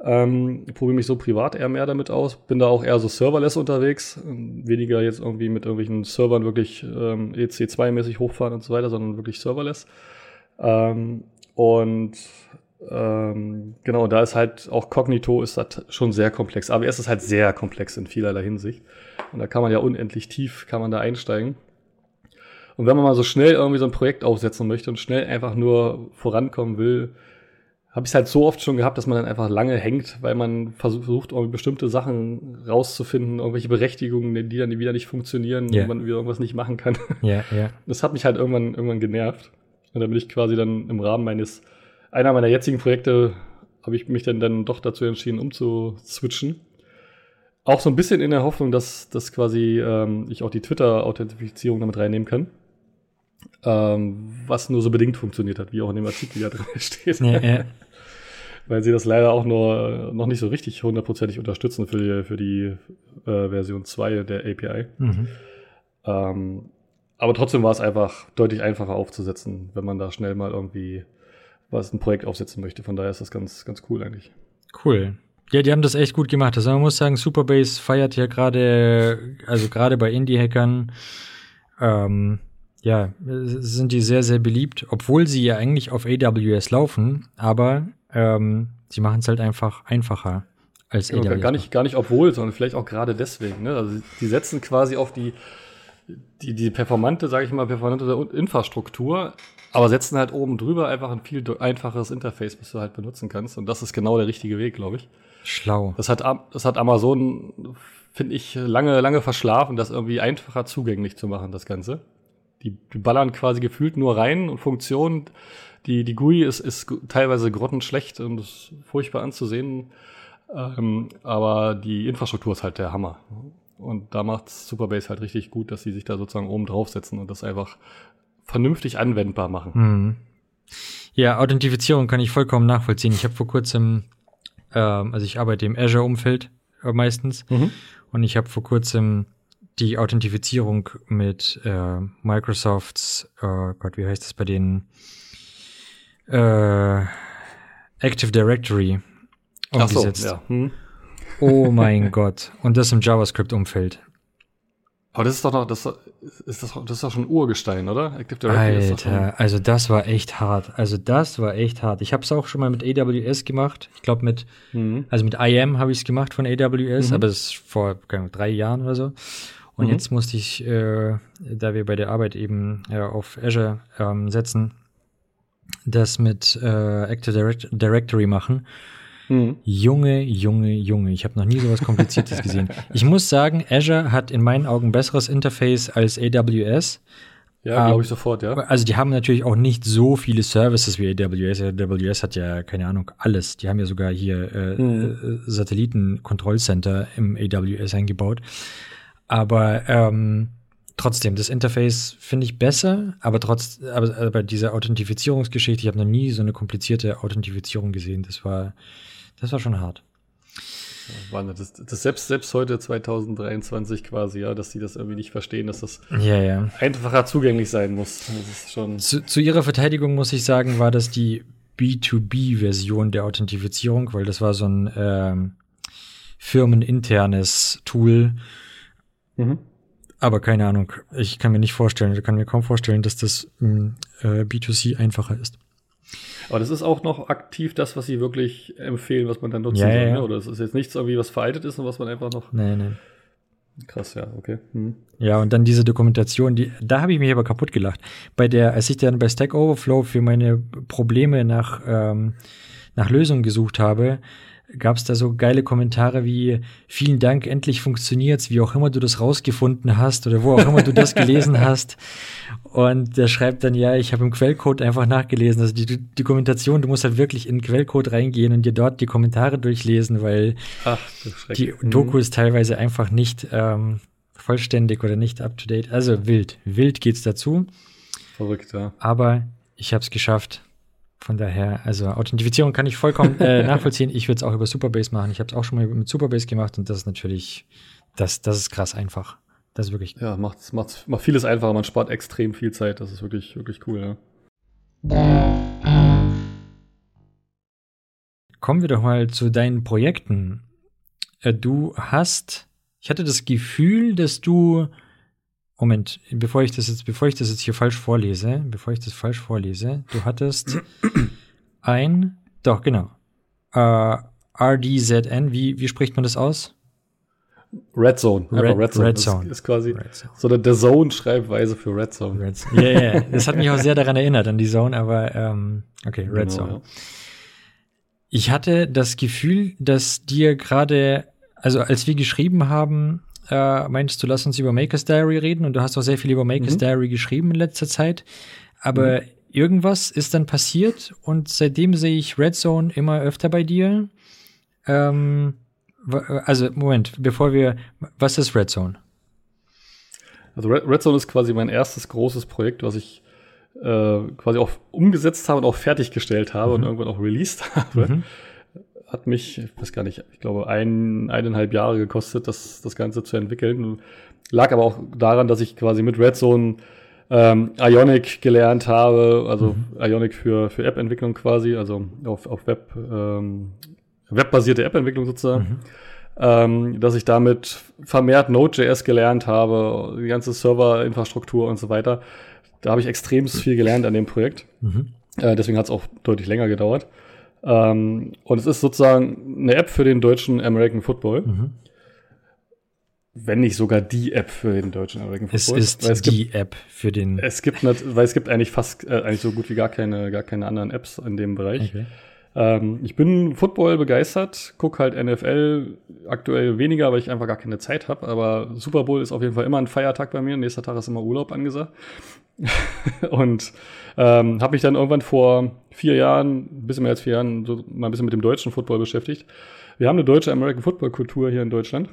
Ähm, probiere mich so privat eher mehr damit aus. Bin da auch eher so serverless unterwegs. Weniger jetzt irgendwie mit irgendwelchen Servern wirklich ähm, EC2-mäßig hochfahren und so weiter, sondern wirklich serverless. Ähm, und ähm, genau, da ist halt auch Cognito ist das schon sehr komplex. AWS ist halt sehr komplex in vielerlei Hinsicht. Und da kann man ja unendlich tief, kann man da einsteigen. Und wenn man mal so schnell irgendwie so ein Projekt aufsetzen möchte und schnell einfach nur vorankommen will, habe ich es halt so oft schon gehabt, dass man dann einfach lange hängt, weil man versucht, irgendwie bestimmte Sachen rauszufinden, irgendwelche Berechtigungen, die dann wieder nicht funktionieren und man wieder irgendwas nicht machen kann. <laughs> Ja, ja. Das hat mich halt irgendwann, irgendwann genervt. Und dann bin ich quasi dann im Rahmen meines, einer meiner jetzigen Projekte, habe ich mich dann, dann doch dazu entschieden, umzuswitchen. Auch so ein bisschen in der Hoffnung, dass, dass quasi ähm, ich auch die Twitter-Authentifizierung damit reinnehmen kann. Ähm, was nur so bedingt funktioniert hat, wie auch in dem Artikel ja <laughs> drin steht. ja, ja. Weil sie das leider auch nur noch nicht so richtig hundertprozentig unterstützen für die, für die äh, Version 2 der API. Mhm. Ähm, aber trotzdem war es einfach deutlich einfacher aufzusetzen, wenn man da schnell mal irgendwie was ein Projekt aufsetzen möchte. Von daher ist das ganz, ganz cool eigentlich. Cool. Ja, die haben das echt gut gemacht. Also man muss sagen, Superbase feiert ja gerade, also gerade bei Indie-Hackern, ähm, ja, sind die sehr, sehr beliebt, obwohl sie ja eigentlich auf AWS laufen, aber ähm, sie machen es halt einfach einfacher als Ja, AWS. gar, nicht, gar nicht obwohl, sondern vielleicht auch gerade deswegen. Ne? Also die setzen quasi auf die, die, die performante, sage ich mal, performante Infrastruktur, aber setzen halt oben drüber einfach ein viel einfacheres Interface, was du halt benutzen kannst. Und das ist genau der richtige Weg, glaube ich. Schlau. Das hat, das hat Amazon, finde ich, lange, lange verschlafen, das irgendwie einfacher zugänglich zu machen, das Ganze. Die, die ballern quasi gefühlt nur rein und Funktionen. Die, die GUI ist, ist teilweise grottenschlecht und ist furchtbar anzusehen. Ähm, aber die Infrastruktur ist halt der Hammer. Und da macht Superbase halt richtig gut, dass sie sich da sozusagen oben draufsetzen und das einfach vernünftig anwendbar machen. Mhm. Ja, Authentifizierung kann ich vollkommen nachvollziehen. Ich habe vor kurzem, ähm, also ich arbeite im Azure-Umfeld äh, meistens Mhm. und ich habe vor kurzem die Authentifizierung mit äh, Microsofts, äh, Gott, wie heißt das bei denen? Äh, Active Directory Ach so, umgesetzt. ja. Hm. Oh mein <laughs> Gott. Und das im JavaScript-Umfeld. Aber das ist doch noch, das ist das, das ist doch schon Urgestein, oder? Active Directory ist doch schon. Alter, also das war echt hart. Also das war echt hart. Ich habe es auch schon mal mit AWS gemacht. Ich glaube mit, Mhm. also mit IAM habe ich es gemacht von AWS, Mhm. aber das ist vor keine drei Jahren oder so. Und Mhm. jetzt musste ich, äh, da wir bei der Arbeit eben äh, auf Azure ähm, setzen, das mit äh, Active Direct Directory machen. Mhm. Junge, Junge, Junge. Ich habe noch nie sowas Kompliziertes gesehen. Ich muss sagen, Azure hat in meinen Augen besseres Interface als AWS. Ja, Ähm, glaube ich sofort, ja. Also die haben natürlich auch nicht so viele Services wie AWS. AWS hat ja, keine Ahnung, alles. Die haben ja sogar hier äh, Mhm. Satelliten-Kontrollcenter im AWS eingebaut. Aber ähm, trotzdem, das Interface finde ich besser, aber trotz, aber, aber diese Authentifizierungsgeschichte, ich habe noch nie so eine komplizierte Authentifizierung gesehen. Das war, das war schon hart. Wahnsinn. Das, das selbst, selbst heute 2023 quasi, ja, dass die das irgendwie nicht verstehen, dass das Ja, ja. einfacher zugänglich sein muss. Das ist schon. Zu, zu ihrer Verteidigung muss ich sagen, war das die B2B-Version der Authentifizierung, weil das war so ein ähm, firmeninternes Tool. Mhm. Aber keine Ahnung, ich kann mir nicht vorstellen, ich kann mir kaum vorstellen, dass das ähm, äh, B2C einfacher ist. Aber das ist auch noch aktiv das, was sie wirklich empfehlen, was man dann nutzen Ja, soll. ja, Ne? ja. Oder es ist jetzt nichts irgendwie, was veraltet ist und was man einfach noch. Nee, nee. Krass, ja, okay. Mhm. Ja, und dann diese Dokumentation, die, da habe ich mich aber kaputt gelacht. Bei der, als ich dann bei Stack Overflow für meine Probleme nach, ähm, nach Lösungen gesucht habe, gab es da so geile Kommentare wie vielen Dank, endlich funktioniert's, wie auch immer du das rausgefunden hast oder wo auch immer du das gelesen <laughs> hast. Und der schreibt dann, ja, ich habe im Quellcode einfach nachgelesen. Also die, die Dokumentation, du musst halt wirklich in den Quellcode reingehen und dir dort die Kommentare durchlesen, weil Ach, die Mhm. Doku ist teilweise einfach nicht ähm, vollständig oder nicht up to date. Also wild. Wild geht's dazu. Verrückt, ja. Aber ich habe es geschafft. Von daher, also Authentifizierung kann ich vollkommen äh, <laughs> nachvollziehen. Ich würde es auch über Superbase machen. Ich habe es auch schon mal mit Superbase gemacht und das ist natürlich, das, das ist krass einfach. Das ist wirklich. Ja, macht, macht, macht vieles einfacher, man spart extrem viel Zeit. Das ist wirklich, wirklich cool, ja. Kommen wir doch mal zu deinen Projekten. Äh, du hast, ich hatte das Gefühl, dass du, Moment, bevor ich das jetzt, bevor ich das jetzt hier falsch vorlese, bevor ich das falsch vorlese, du hattest <clears throat> ein, doch genau, äh, RDZN, wie, wie spricht man das aus? Red Zone. Red, Red Zone. Red Zone. Ist, ist quasi Zone. so eine Zone-Schreibweise für Red Zone. Red Zone. Ja, ja, ja. Das hat mich auch sehr daran erinnert, an die Zone, aber ähm, okay, Red genau, Zone. Ja. Ich hatte das Gefühl, dass dir gerade, also als wir geschrieben haben, äh, meinst du, lass uns über Maker's Diary reden und du hast auch sehr viel über Maker's mhm. Diary geschrieben in letzter Zeit. Aber mhm. irgendwas ist dann passiert und seitdem sehe ich Red Zone immer öfter bei dir. Ähm, also, Moment, bevor wir, was ist Red Zone? Also Red, Red Zone ist quasi mein erstes großes Projekt, was ich äh, quasi auch umgesetzt habe und auch fertiggestellt habe mhm. und irgendwann auch released <laughs> habe. Mhm. Hat mich, ich weiß gar nicht, ich glaube, ein, eineinhalb Jahre gekostet, das, das Ganze zu entwickeln. Lag aber auch daran, dass ich quasi mit Red Zone ähm, Ionic gelernt habe, also mhm. Ionic für, für App-Entwicklung quasi, also auf, auf Web, ähm, webbasierte App-Entwicklung sozusagen. Mhm. Ähm, dass ich damit vermehrt Node.js gelernt habe, die ganze Serverinfrastruktur und so weiter. Da habe ich extrem viel gelernt an dem Projekt. Mhm. Äh, deswegen hat es auch deutlich länger gedauert. Ähm, und es ist sozusagen eine App für den deutschen American Football. Mhm. Wenn nicht sogar die App für den deutschen American Football. Es ist es die gibt, App für den. Es gibt, weil es gibt eigentlich fast, äh, eigentlich so gut wie gar keine, gar keine anderen Apps in dem Bereich. Okay. Ähm, ich bin Football begeistert, gucke halt NFL aktuell weniger, weil ich einfach gar keine Zeit habe. Aber Super Bowl ist auf jeden Fall immer ein Feiertag bei mir. Nächster Tag ist immer Urlaub angesagt. <laughs> und ähm, habe mich dann irgendwann vor vier Jahren, ein bisschen mehr als vier Jahren, so mal ein bisschen mit dem deutschen Football beschäftigt. Wir haben eine deutsche American Football Kultur hier in Deutschland.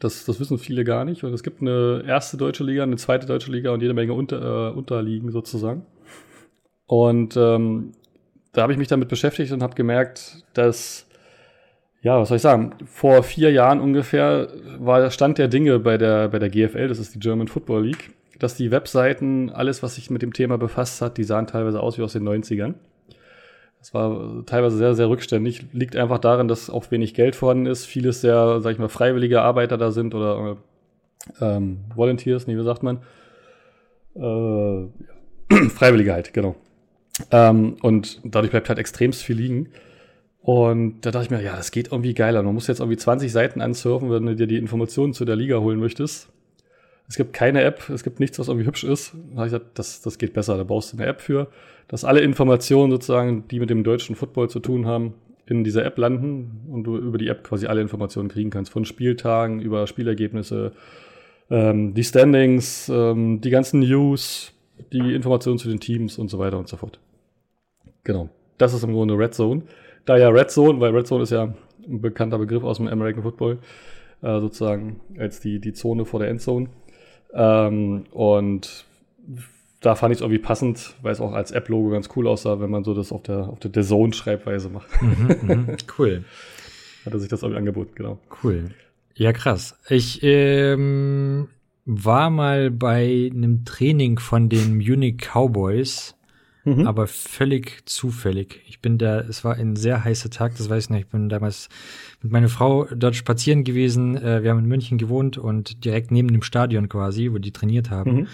Das, das wissen viele gar nicht. Und es gibt eine erste deutsche Liga, eine zweite deutsche Liga und jede Menge Unter, äh, Unterligen sozusagen. Und ähm, da habe ich mich damit beschäftigt und habe gemerkt, dass, ja, was soll ich sagen, vor vier Jahren ungefähr war der Stand der Dinge bei der, bei der GFL, das ist die German Football League, dass die Webseiten, alles, was sich mit dem Thema befasst hat, die sahen teilweise aus wie aus den 90ern. Das war teilweise sehr, sehr rückständig. Liegt einfach daran, dass auch wenig Geld vorhanden ist. Vieles sehr, sag ich mal, freiwillige Arbeiter da sind oder ähm, Volunteers, nee, wie sagt man? Äh, <clears throat> Freiwillige halt, genau. Ähm, und dadurch bleibt halt extremst viel liegen. Und da dachte ich mir, ja, das geht irgendwie geiler. Man muss jetzt irgendwie 20 Seiten ansurfen, wenn du dir die Informationen zu der Liga holen möchtest. Es gibt keine App, es gibt nichts, was irgendwie hübsch ist. Da habe ich gesagt, das, das geht besser. Da brauchst du eine App für, dass alle Informationen sozusagen, die mit dem deutschen Football zu tun haben, in dieser App landen und du über die App quasi alle Informationen kriegen kannst. Von Spieltagen über Spielergebnisse, ähm, die Standings, ähm, die ganzen News, die Informationen zu den Teams und so weiter und so fort. Genau. Das ist im Grunde Red Zone. Da ja Red Zone, weil Red Zone ist ja ein bekannter Begriff aus dem American Football, äh, sozusagen als die, die Zone vor der Endzone. Ähm, und da fand ich es irgendwie passend, weil es auch als App-Logo ganz cool aussah, wenn man so das auf der, auf der, der Zone-Schreibweise macht. Mhm, mhm, <laughs> cool. Hat er sich das irgendwie angeboten, genau. Cool. Ja, krass. Ich ähm, war mal bei einem Training von den Munich Cowboys, mhm. aber völlig zufällig. Ich bin da, es war ein sehr heißer Tag, das weiß ich nicht. Ich bin damals mit meiner Frau dort spazieren gewesen. Äh, wir haben in München gewohnt und direkt neben dem Stadion quasi, wo die trainiert haben. Mhm. Und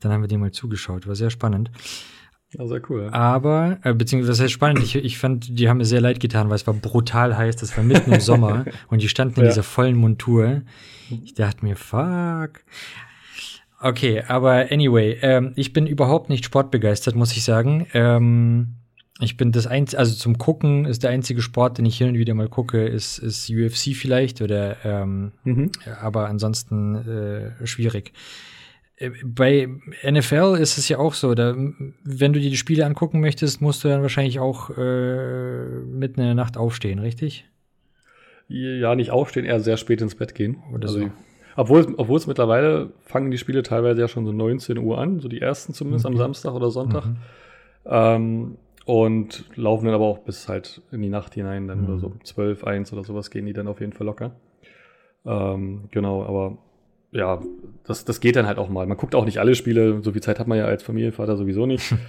dann haben wir dem mal zugeschaut. War sehr spannend. Ja, sehr cool. Aber, äh, beziehungsweise das heißt spannend, ich, ich fand, die haben mir sehr leid getan, weil es war brutal heiß, das war mitten im Sommer <laughs> und die standen in ja. dieser vollen Montur. Ich dachte mir, fuck. Okay, aber anyway, ähm, ich bin überhaupt nicht sportbegeistert, muss ich sagen. Ähm, ich bin das einzige, also zum Gucken ist der einzige Sport, den ich hin und wieder mal gucke, ist, ist UFC vielleicht oder ähm, mhm. aber ansonsten äh, schwierig. Äh, bei NFL ist es ja auch so, da, wenn du dir die Spiele angucken möchtest, musst du dann wahrscheinlich auch äh, mitten in der Nacht aufstehen, richtig? Ja, nicht aufstehen, eher sehr spät ins Bett gehen. Oder also, so. Obwohl, obwohl es mittlerweile fangen die Spiele teilweise ja schon so 19 Uhr an, so die ersten zumindest mhm. am Samstag oder Sonntag. Mhm. Ähm, und laufen dann aber auch bis halt in die Nacht hinein, dann mhm. so 12, 1 oder sowas gehen die dann auf jeden Fall locker. Ähm, genau, aber ja, das, das geht dann halt auch mal. Man guckt auch nicht alle Spiele, so viel Zeit hat man ja als Familienvater sowieso nicht. <laughs>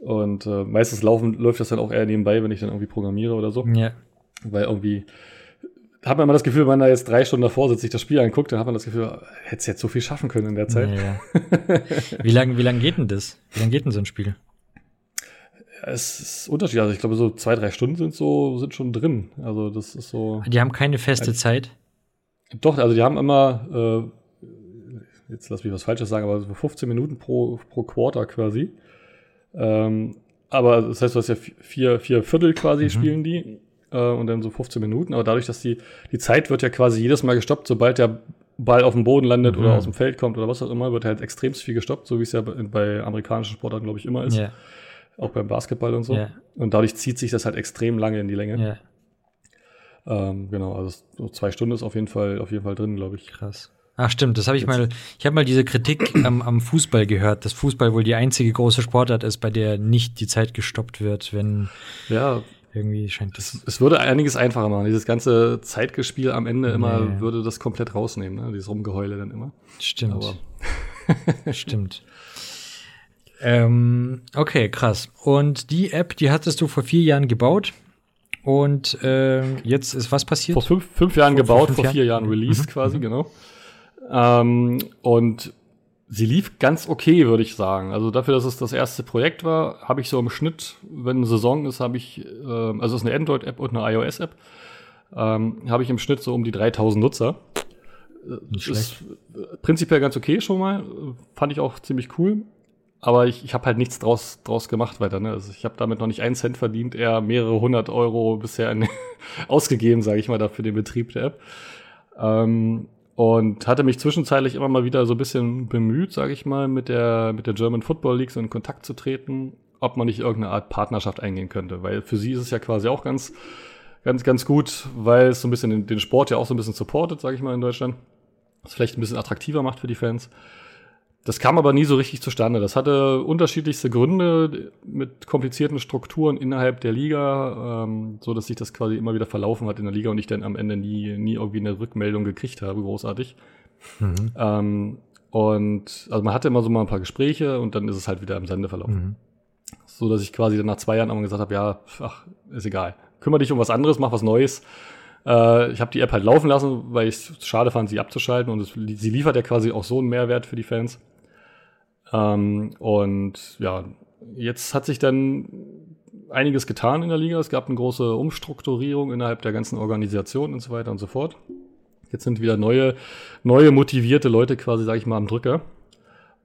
Und äh, meistens laufen, läuft das dann auch eher nebenbei, wenn ich dann irgendwie programmiere oder so. Ja. Weil irgendwie hat man immer das Gefühl, wenn man da jetzt drei Stunden davor sitzt, sich das Spiel anguckt, dann hat man das Gefühl, hätte jetzt so viel schaffen können in der Zeit. Ja, ja. wie lange wie lang geht denn das? Wie lange geht denn so ein Spiel? Es ist unterschiedlich. Also ich glaube, so zwei, drei Stunden sind so, sind schon drin. Also das ist so. Die haben keine feste Zeit. Doch, also die haben immer, äh, jetzt lass mich was Falsches sagen, aber so 15 Minuten pro, pro Quarter quasi. Ähm, aber das heißt, du hast ja vier, vier Viertel quasi mhm. spielen die äh, und dann so 15 Minuten. Aber dadurch, dass die, die Zeit wird ja quasi jedes Mal gestoppt, sobald der Ball auf dem Boden landet mhm. oder aus dem Feld kommt oder was auch immer, wird halt extrem viel gestoppt, so wie es ja bei, bei amerikanischen Sportarten, glaube ich, immer ist. Yeah. Auch beim Basketball und so. Yeah. Und dadurch zieht sich das halt extrem lange in die Länge. Yeah. Ähm, genau, also so zwei Stunden ist auf jeden Fall, auf jeden Fall drin, glaube ich. Krass. Ach stimmt, das habe ich mal, ich habe mal diese Kritik <clears throat> am, am Fußball gehört, dass Fußball wohl die einzige große Sportart ist, bei der nicht die Zeit gestoppt wird, wenn ja, irgendwie scheint das. Es, es würde einiges einfacher machen. Dieses ganze Zeitgespiel am Ende immer nee. würde das komplett rausnehmen, ne? Dieses Rumgeheule dann immer. Stimmt. <laughs> <laughs> Stimmt. Ähm, okay, krass. Und die App, die hattest du vor vier Jahren gebaut. Und äh, jetzt ist was passiert? Vor fünf, fünf Jahren vor, gebaut, vor, fünf vor vier Jahren, Jahren released mhm. quasi, mhm. genau. Ähm, und sie lief ganz okay, würde ich sagen. Also dafür, dass es das erste Projekt war, habe ich so im Schnitt, wenn eine Saison ist, habe ich, äh, also es ist eine Android-App und eine iOS-App, ähm, habe ich im Schnitt so um die 3000 Nutzer. Nicht schlecht. Ist prinzipiell ganz okay schon mal. Fand ich auch ziemlich cool. Aber ich, ich habe halt nichts draus, draus gemacht weiter. Ne? Also ich habe damit noch nicht einen Cent verdient, eher mehrere hundert Euro bisher in, <laughs> ausgegeben, sage ich mal, dafür den Betrieb der App. Ähm, und hatte mich zwischenzeitlich immer mal wieder so ein bisschen bemüht, sage ich mal, mit der, mit der German Football League so in Kontakt zu treten, ob man nicht irgendeine Art Partnerschaft eingehen könnte. Weil für sie ist es ja quasi auch ganz, ganz, ganz gut, weil es so ein bisschen den, den Sport ja auch so ein bisschen supportet, sage ich mal, in Deutschland. Das vielleicht ein bisschen attraktiver macht für die Fans. Das kam aber nie so richtig zustande. Das hatte unterschiedlichste Gründe mit komplizierten Strukturen innerhalb der Liga, ähm, so dass sich das quasi immer wieder verlaufen hat in der Liga und ich dann am Ende nie, nie irgendwie eine Rückmeldung gekriegt habe, großartig. Mhm. Ähm, und also man hatte immer so mal ein paar Gespräche und dann ist es halt wieder im Sande verlaufen. Mhm. So dass ich quasi dann nach zwei Jahren gesagt habe, ja, ach, ist egal. Kümmere dich um was anderes, mach was Neues. Äh, ich habe die App halt laufen lassen, weil ich es schade fand, sie abzuschalten und es, sie liefert ja quasi auch so einen Mehrwert für die Fans. Ähm, und ja, jetzt hat sich dann einiges getan in der Liga. Es gab eine große Umstrukturierung innerhalb der ganzen Organisation und so weiter und so fort. Jetzt sind wieder neue, neue motivierte Leute quasi, sage ich mal, am Drücker.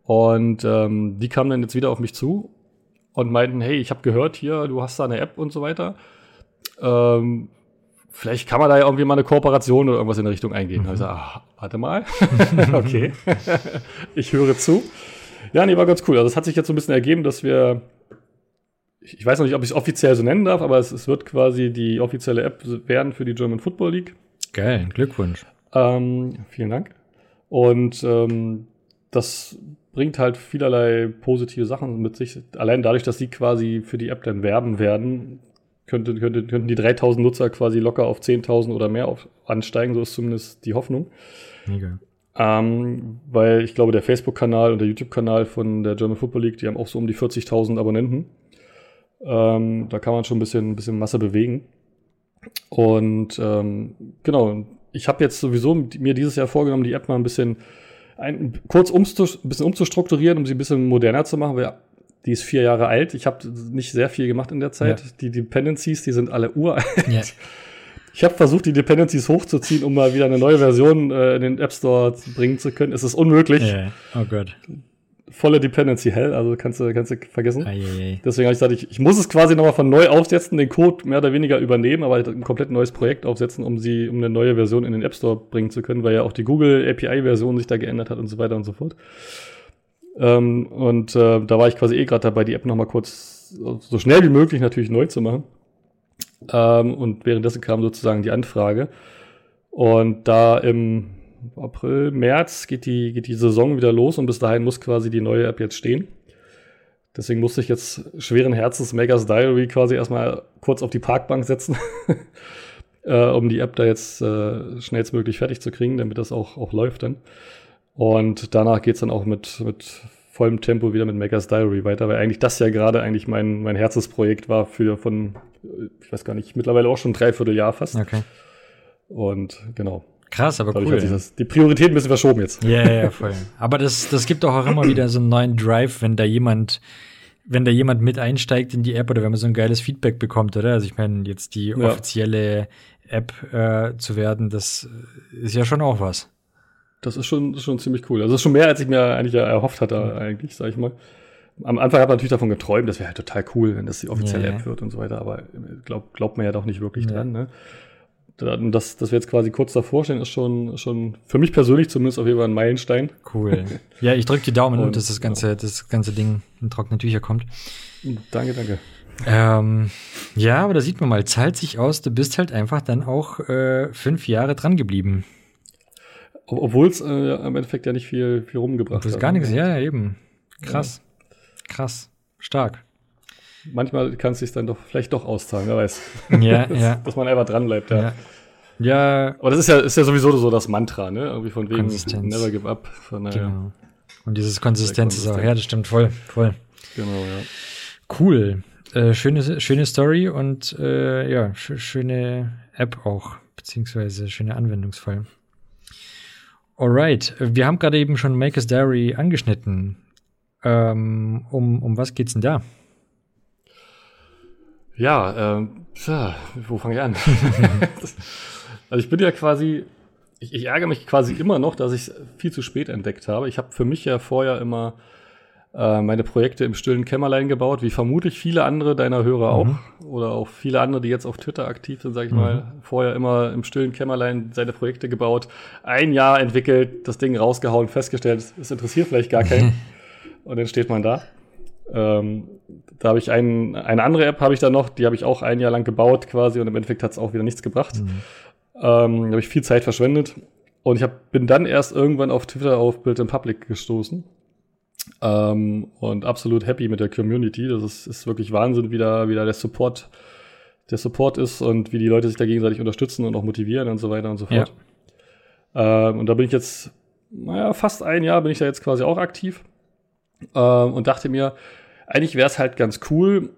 Und ähm, die kamen dann jetzt wieder auf mich zu und meinten, hey, ich habe gehört hier, du hast da eine App und so weiter. Ähm, vielleicht kann man da ja irgendwie mal eine Kooperation oder irgendwas in der Richtung eingehen. Mhm. Also, ach, warte mal. <laughs> okay. <laughs> ich höre zu. Ja, nee, war ganz cool. Also es hat sich jetzt so ein bisschen ergeben, dass wir, ich weiß noch nicht, ob ich es offiziell so nennen darf, aber es, es, wird quasi die offizielle App werden für die German Football League. Geil, Glückwunsch. Ähm, vielen Dank. Und ähm, das bringt halt vielerlei positive Sachen mit sich. Allein dadurch, dass sie quasi für die App dann werben werden, könnte, könnte, könnten die 3000 Nutzer quasi locker auf 10.000 oder mehr auf, ansteigen. So ist zumindest die Hoffnung. Mega. Ähm, weil ich glaube, der Facebook-Kanal und der YouTube-Kanal von der German Football League, die haben auch so um die 40.000 Abonnenten. Ähm, da kann man schon ein bisschen, ein bisschen Masse bewegen. Und ähm, genau, ich habe jetzt sowieso mir dieses Jahr vorgenommen, die App mal ein bisschen ein, kurz umzu, ein bisschen umzustrukturieren, um sie ein bisschen moderner zu machen, weil die ist vier Jahre alt. Ich habe nicht sehr viel gemacht in der Zeit. Ja. Die Dependencies, die sind alle uralt. Ja. <laughs> Ich habe versucht, die Dependencies hochzuziehen, um mal wieder eine neue Version äh, in den App Store bringen zu können. Es ist unmöglich. Yeah. Oh Gott. Volle Dependency Hell, also kannst du, kannst du vergessen. Ai, Deswegen habe ich gesagt, ich, ich muss es quasi nochmal von neu aufsetzen, den Code mehr oder weniger übernehmen, aber halt ein komplett neues Projekt aufsetzen, um sie, um eine neue Version in den App Store bringen zu können, weil ja auch die Google API-Version sich da geändert hat und so weiter und so fort. Ähm, und äh, da war ich quasi eh gerade dabei, die App nochmal kurz so schnell wie möglich natürlich neu zu machen. Ähm, und währenddessen kam sozusagen die Anfrage. Und da im April, März geht die, geht die Saison wieder los und bis dahin muss quasi die neue App jetzt stehen. Deswegen musste ich jetzt schweren Herzens Megas Diary quasi erstmal kurz auf die Parkbank setzen, <laughs> äh, um die App da jetzt äh, schnellstmöglich fertig zu kriegen, damit das auch, auch läuft dann. Und danach geht es dann auch mit, mit vollem Tempo wieder mit Megas Diary weiter, weil eigentlich das ja gerade eigentlich mein, mein Herzensprojekt war für von, ich weiß gar nicht, mittlerweile auch schon dreiviertel Jahr fast. Okay. Und genau. Krass, aber Dadurch cool. Das, die Priorität ein bisschen verschoben jetzt. Ja, yeah, ja, voll. Aber das, das gibt auch, auch immer wieder so einen neuen Drive, wenn da jemand wenn da jemand mit einsteigt in die App oder wenn man so ein geiles Feedback bekommt, oder? Also ich meine, jetzt die ja. offizielle App äh, zu werden, das ist ja schon auch was. Das ist schon, schon ziemlich cool. Also das ist schon mehr, als ich mir eigentlich erhofft hatte, eigentlich, sag ich mal. Am Anfang hat man natürlich davon geträumt, das wäre halt total cool, wenn das die offizielle ja, App wird und so weiter, aber glaub, glaubt man ja doch nicht wirklich dran, ne? Das, dass wir jetzt quasi kurz davor stehen, ist schon, schon für mich persönlich zumindest auf jeden Fall ein Meilenstein. Cool. Ja, ich drücke die Daumen, und, dass das ganze, das ganze Ding in trockene Tücher kommt. Danke, danke. Ähm, ja, aber da sieht man mal, zahlt sich aus, du bist halt einfach dann auch äh, fünf Jahre dran geblieben. Obwohl es äh, im Endeffekt ja nicht viel, viel rumgebracht hat. gar nichts, ja, eben. Krass. Ja. Krass. Stark. Manchmal kann es sich dann doch vielleicht doch auszahlen, wer weiß. <laughs> Ja, dass, ja. Dass man einfach dran bleibt, ja. ja. Ja. Aber das ist ja, ist ja sowieso so das Mantra, ne? Irgendwie von wegen never give up. Von, naja. Genau. Und dieses Konsistenz ist auch, ja, das stimmt voll, voll. Genau, ja. Cool. Äh, schöne, schöne Story und äh, ja, sch schöne App auch, beziehungsweise schöner Anwendungsfall. Alright, wir haben gerade eben schon Maker's Diary angeschnitten. Ähm, um, um was geht's denn da? Ja, ähm, tja, wo fange ich an? <laughs> also ich bin ja quasi, ich, ich, ärgere mich quasi immer noch, dass ich es viel zu spät entdeckt habe. Ich habe für mich ja vorher immer äh, meine Projekte im stillen Kämmerlein gebaut, wie vermutlich viele andere deiner Hörer auch. Mhm. Oder auch viele andere, die jetzt auf Twitter aktiv sind, sag ich mhm. mal. Vorher immer im stillen Kämmerlein seine Projekte gebaut, ein Jahr entwickelt, das Ding rausgehauen, festgestellt, es interessiert vielleicht gar keinen. <laughs> und dann steht man da. Ähm, da habe ich ein, eine andere App habe ich da noch, die habe ich auch ein Jahr lang gebaut quasi und im Endeffekt hat es auch wieder nichts gebracht. Mhm. Ähm, da habe ich viel Zeit verschwendet und ich hab, bin dann erst irgendwann auf Twitter auf Build in Public gestoßen ähm, und absolut happy mit der Community. Das ist, ist wirklich Wahnsinn, wie da, wie da der Support, der Support ist und wie die Leute sich da gegenseitig unterstützen und auch motivieren und so weiter und so fort. Ja. Ähm, und da bin ich jetzt, naja, fast ein Jahr bin ich da jetzt quasi auch aktiv ähm, und dachte mir, eigentlich wäre es halt ganz cool,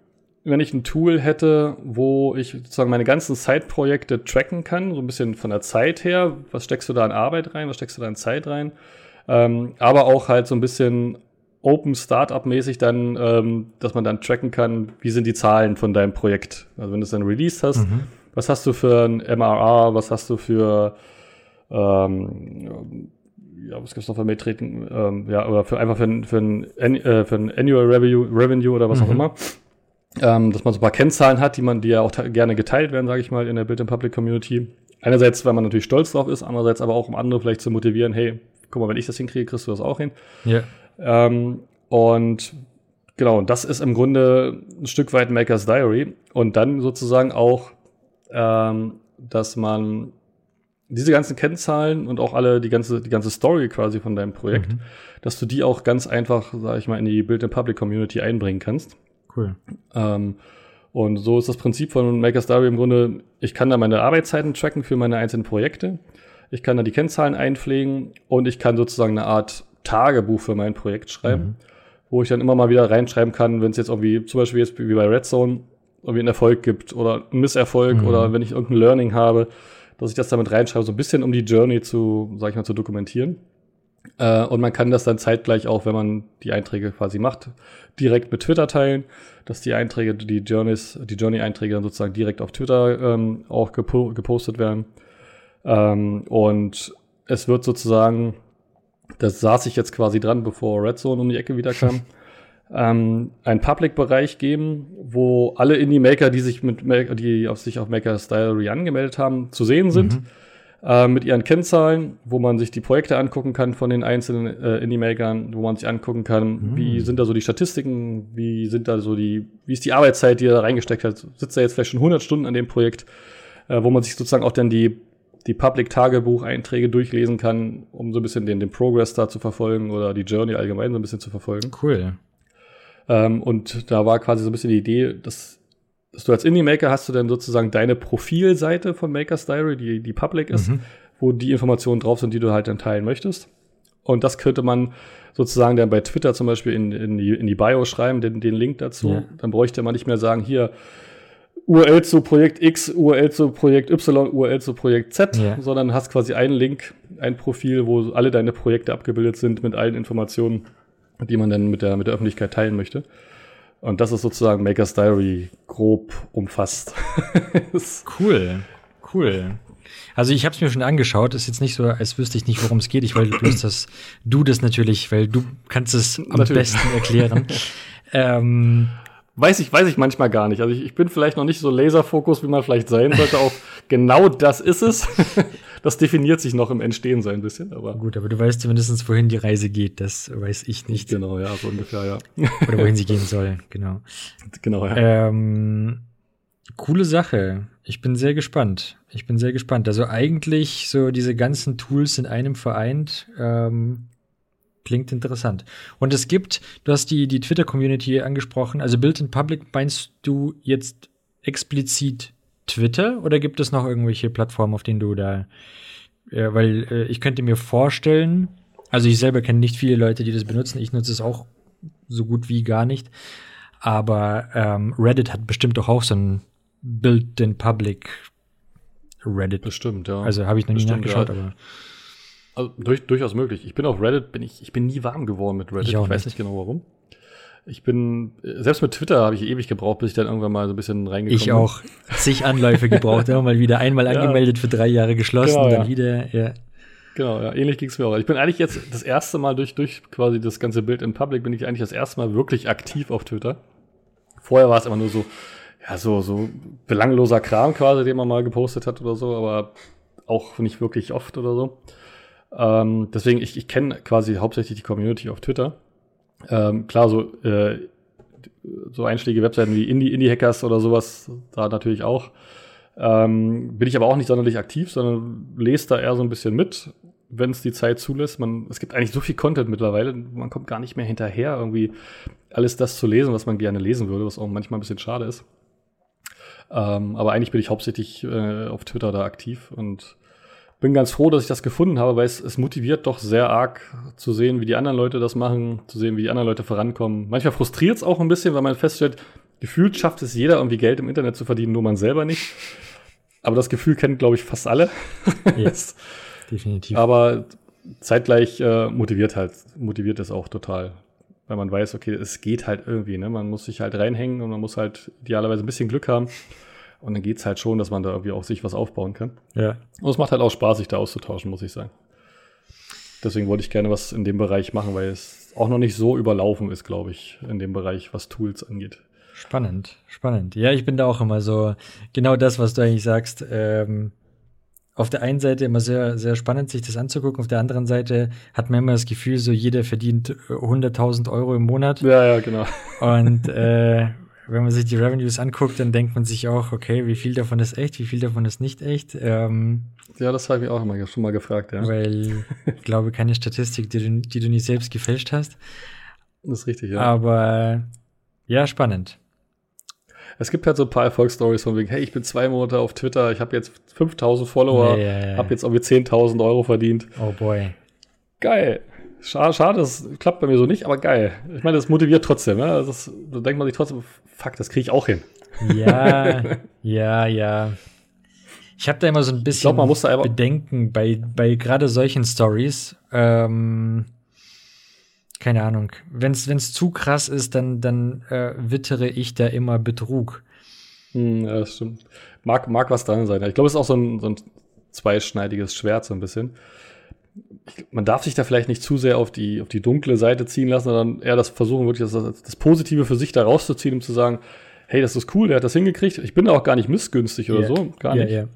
wenn ich ein Tool hätte, wo ich sozusagen meine ganzen Side-Projekte tracken kann, so ein bisschen von der Zeit her. Was steckst du da an Arbeit rein? Was steckst du da in Zeit rein? Ähm, aber auch halt so ein bisschen Open Startup-mäßig dann, ähm, dass man dann tracken kann, wie sind die Zahlen von deinem Projekt. Also wenn du es dann released hast, mhm. was hast du für ein MRR, was hast du für ähm, ja, was gibt's noch für Metriken? Ähm, ja, oder für einfach für, ein, für, ein, äh, für ein Annual Revenue, Revenue oder was mhm. auch immer. Ähm, dass man so ein paar Kennzahlen hat, die man, die ja auch gerne geteilt werden, sage ich mal, in der Build in Public Community. Einerseits, weil man natürlich stolz drauf ist, andererseits aber auch, um andere vielleicht zu motivieren, hey, guck mal, wenn ich das hinkriege, kriegst du das auch hin. Ja. Ähm, und genau, das ist im Grunde ein Stück weit Maker's Diary. Und dann sozusagen auch, ähm, dass man diese ganzen Kennzahlen und auch alle, die ganze, die ganze Story quasi von deinem Projekt, mhm. dass du die auch ganz einfach, sag ich mal, in die Build in Public Community einbringen kannst. Cool. Ähm, und so ist das Prinzip von Maker's Diary im Grunde, ich kann da meine Arbeitszeiten tracken für meine einzelnen Projekte. Ich kann da die Kennzahlen einpflegen und ich kann sozusagen eine Art Tagebuch für mein Projekt schreiben, mhm. wo ich dann immer mal wieder reinschreiben kann, wenn es jetzt irgendwie, zum Beispiel jetzt wie bei Red Zone, irgendwie einen Erfolg gibt oder einen Misserfolg mhm. oder wenn ich irgendein Learning habe, dass ich das damit reinschreibe, so ein bisschen um die Journey zu, sag ich mal, zu dokumentieren. Äh, und man kann das dann zeitgleich auch, wenn man die Einträge quasi macht, direkt mit Twitter teilen, dass die Einträge, die Journeys, die Journey-Einträge dann sozusagen direkt auf Twitter ähm, auch gepo gepostet werden. Ähm, und es wird sozusagen das saß ich jetzt quasi dran, bevor Red Zone um die Ecke wieder kam, <laughs> ähm, einen Public-Bereich geben, wo alle Indie-Maker, die sich mit die auf sich auf Maker Diary angemeldet haben, zu sehen sind. Mhm. Äh, mit ihren Kennzahlen, wo man sich die Projekte angucken kann von den einzelnen äh, Indie-Makern, wo man sich angucken kann, mhm. wie sind da so die Statistiken, wie sind da so die, wie ist die Arbeitszeit, die er da reingesteckt hat. Sitzt er jetzt vielleicht schon 100 Stunden an dem Projekt, äh, wo man sich sozusagen auch dann die die Public-Tagebucheinträge durchlesen kann, um so ein bisschen den, den Progress da zu verfolgen oder die Journey allgemein so ein bisschen zu verfolgen. Cool. Ähm, und da war quasi so ein bisschen die Idee, dass, dass du als Indie-Maker hast du dann sozusagen deine Profilseite von Maker's Diary, die, die public ist, mhm. wo die Informationen drauf sind, die du halt dann teilen möchtest. Und das könnte man sozusagen dann bei Twitter zum Beispiel in, in, die, in die Bio schreiben, den, den Link dazu. Ja. Dann bräuchte man nicht mehr sagen, hier, URL zu Projekt X, URL zu Projekt Y, URL zu Projekt Z, ja. sondern hast quasi einen Link, ein Profil, wo alle deine Projekte abgebildet sind mit allen Informationen, die man dann mit der, mit der Öffentlichkeit teilen möchte. Und das ist sozusagen Maker's Diary grob umfasst. <laughs> cool, cool. Also ich habe es mir schon angeschaut. Ist jetzt nicht so, als wüsste ich nicht, worum es geht. Ich weil du das, du das natürlich, weil du kannst es am natürlich. besten erklären. <laughs> ähm, weiß ich, weiß ich manchmal gar nicht. Also ich, ich bin vielleicht noch nicht so Laserfokus, wie man vielleicht sein sollte. Auf genau das ist es. <laughs> das definiert sich noch im Entstehen so ein bisschen. Aber gut, aber du weißt zumindest, wohin die Reise geht. Das weiß ich nicht. Genau, ja, so ungefähr, ja. Oder wohin sie <laughs> gehen soll. Genau. Genau, ja. Ähm, coole Sache. Ich bin sehr gespannt. Ich bin sehr gespannt. Also eigentlich so diese ganzen Tools in einem vereint. Ähm, klingt interessant. Und es gibt, du hast die, die Twitter-Community angesprochen. Also Build in Public meinst du jetzt explizit Twitter oder gibt es noch irgendwelche Plattformen, auf denen du da, äh, weil äh, ich könnte mir vorstellen, also ich selber kenne nicht viele Leute, die das benutzen. Ich nutze es auch so gut wie gar nicht. Aber ähm, Reddit hat bestimmt doch auch so ein Build in Public Reddit. Bestimmt, ja. Also habe ich noch nie Bestimmt, nachgeschaut, ja. aber. Also, durch, durchaus möglich. Ich bin auf Reddit, bin ich, ich bin nie warm geworden mit Reddit. Ich, ich weiß nicht genau warum. Ich bin, selbst mit Twitter habe ich ewig gebraucht, bis ich dann irgendwann mal so ein bisschen reingekommen bin. Ich auch. Zig Anläufe gebraucht, <laughs> immer mal wieder einmal ja. angemeldet, für drei Jahre geschlossen, genau, dann ja. wieder, ja. Genau, ja, ähnlich ging es mir auch. Ich bin eigentlich jetzt das erste Mal durch, durch quasi das ganze Bild in Public, bin ich eigentlich das erste Mal wirklich aktiv auf Twitter. Vorher war es immer nur so, ja, so, so belangloser Kram quasi, den man mal gepostet hat oder so, aber auch nicht wirklich oft oder so. Ähm, deswegen, ich, ich kenne quasi hauptsächlich die Community auf Twitter. Ähm, klar, so, äh, so einschlägige Webseiten wie Indie, Indie Hackers oder sowas, da natürlich auch. Ähm, bin ich aber auch nicht sonderlich aktiv, sondern lese da eher so ein bisschen mit, wenn es die Zeit zulässt. Man, es gibt eigentlich so viel Content mittlerweile, man kommt gar nicht mehr hinterher, irgendwie alles das zu lesen, was man gerne lesen würde, was auch manchmal ein bisschen schade ist. Ähm, aber eigentlich bin ich hauptsächlich äh, auf Twitter da aktiv und bin ganz froh, dass ich das gefunden habe, weil es, es motiviert doch sehr arg zu sehen, wie die anderen Leute das machen, zu sehen, wie die anderen Leute vorankommen. Manchmal frustriert es auch ein bisschen, weil man feststellt, gefühlt schafft es jeder irgendwie Geld im Internet zu verdienen, nur man selber nicht. Aber das Gefühl kennt, glaube ich, fast alle. Yes, <laughs> definitiv. Aber zeitgleich äh, motiviert halt, motiviert es auch total. Weil man weiß, okay, es geht halt irgendwie, ne? Man muss sich halt reinhängen und man muss halt idealerweise ein bisschen Glück haben. Und dann geht's halt schon, dass man da irgendwie auch sich was aufbauen kann. Ja. Und es macht halt auch Spaß, sich da auszutauschen, muss ich sagen. Deswegen wollte ich gerne was in dem Bereich machen, weil es auch noch nicht so überlaufen ist, glaube ich, in dem Bereich, was Tools angeht. Spannend, spannend. Ja, ich bin da auch immer so, genau das, was du eigentlich sagst. Ähm, auf der einen Seite immer sehr, sehr spannend, sich das anzugucken. Auf der anderen Seite hat man immer das Gefühl, so jeder verdient 100.000 Euro im Monat. Ja, ja, genau. Und äh, wenn man sich die Revenues anguckt, dann denkt man sich auch, okay, wie viel davon ist echt, wie viel davon ist nicht echt. Ähm, ja, das habe ich auch immer schon mal gefragt, ja. Weil <laughs> ich glaube, keine Statistik, die du, die du nicht selbst gefälscht hast. Das ist richtig, ja. Aber ja, spannend. Es gibt halt so ein paar Erfolgsstories von wegen, hey, ich bin zwei Monate auf Twitter, ich habe jetzt 5000 Follower, ja. habe jetzt irgendwie 10.000 Euro verdient. Oh boy. Geil. Schade, schade, das klappt bei mir so nicht, aber geil. Ich meine, das motiviert trotzdem. Ne? Das, da denkt man sich trotzdem, fuck, das kriege ich auch hin. Ja, <laughs> ja, ja. Ich habe da immer so ein bisschen glaub, man muss da Bedenken bei, bei gerade solchen Stories. Ähm, keine Ahnung. Wenn es zu krass ist, dann, dann äh, wittere ich da immer Betrug. Hm, ja, das stimmt. Mag, mag was dran sein. Ich glaube, es ist auch so ein, so ein zweischneidiges Schwert, so ein bisschen man darf sich da vielleicht nicht zu sehr auf die, auf die dunkle Seite ziehen lassen, sondern eher das versuchen, wirklich das, das Positive für sich da rauszuziehen, um zu sagen, hey, das ist cool, der hat das hingekriegt. Ich bin da auch gar nicht missgünstig oder yeah. so, gar nicht. Yeah,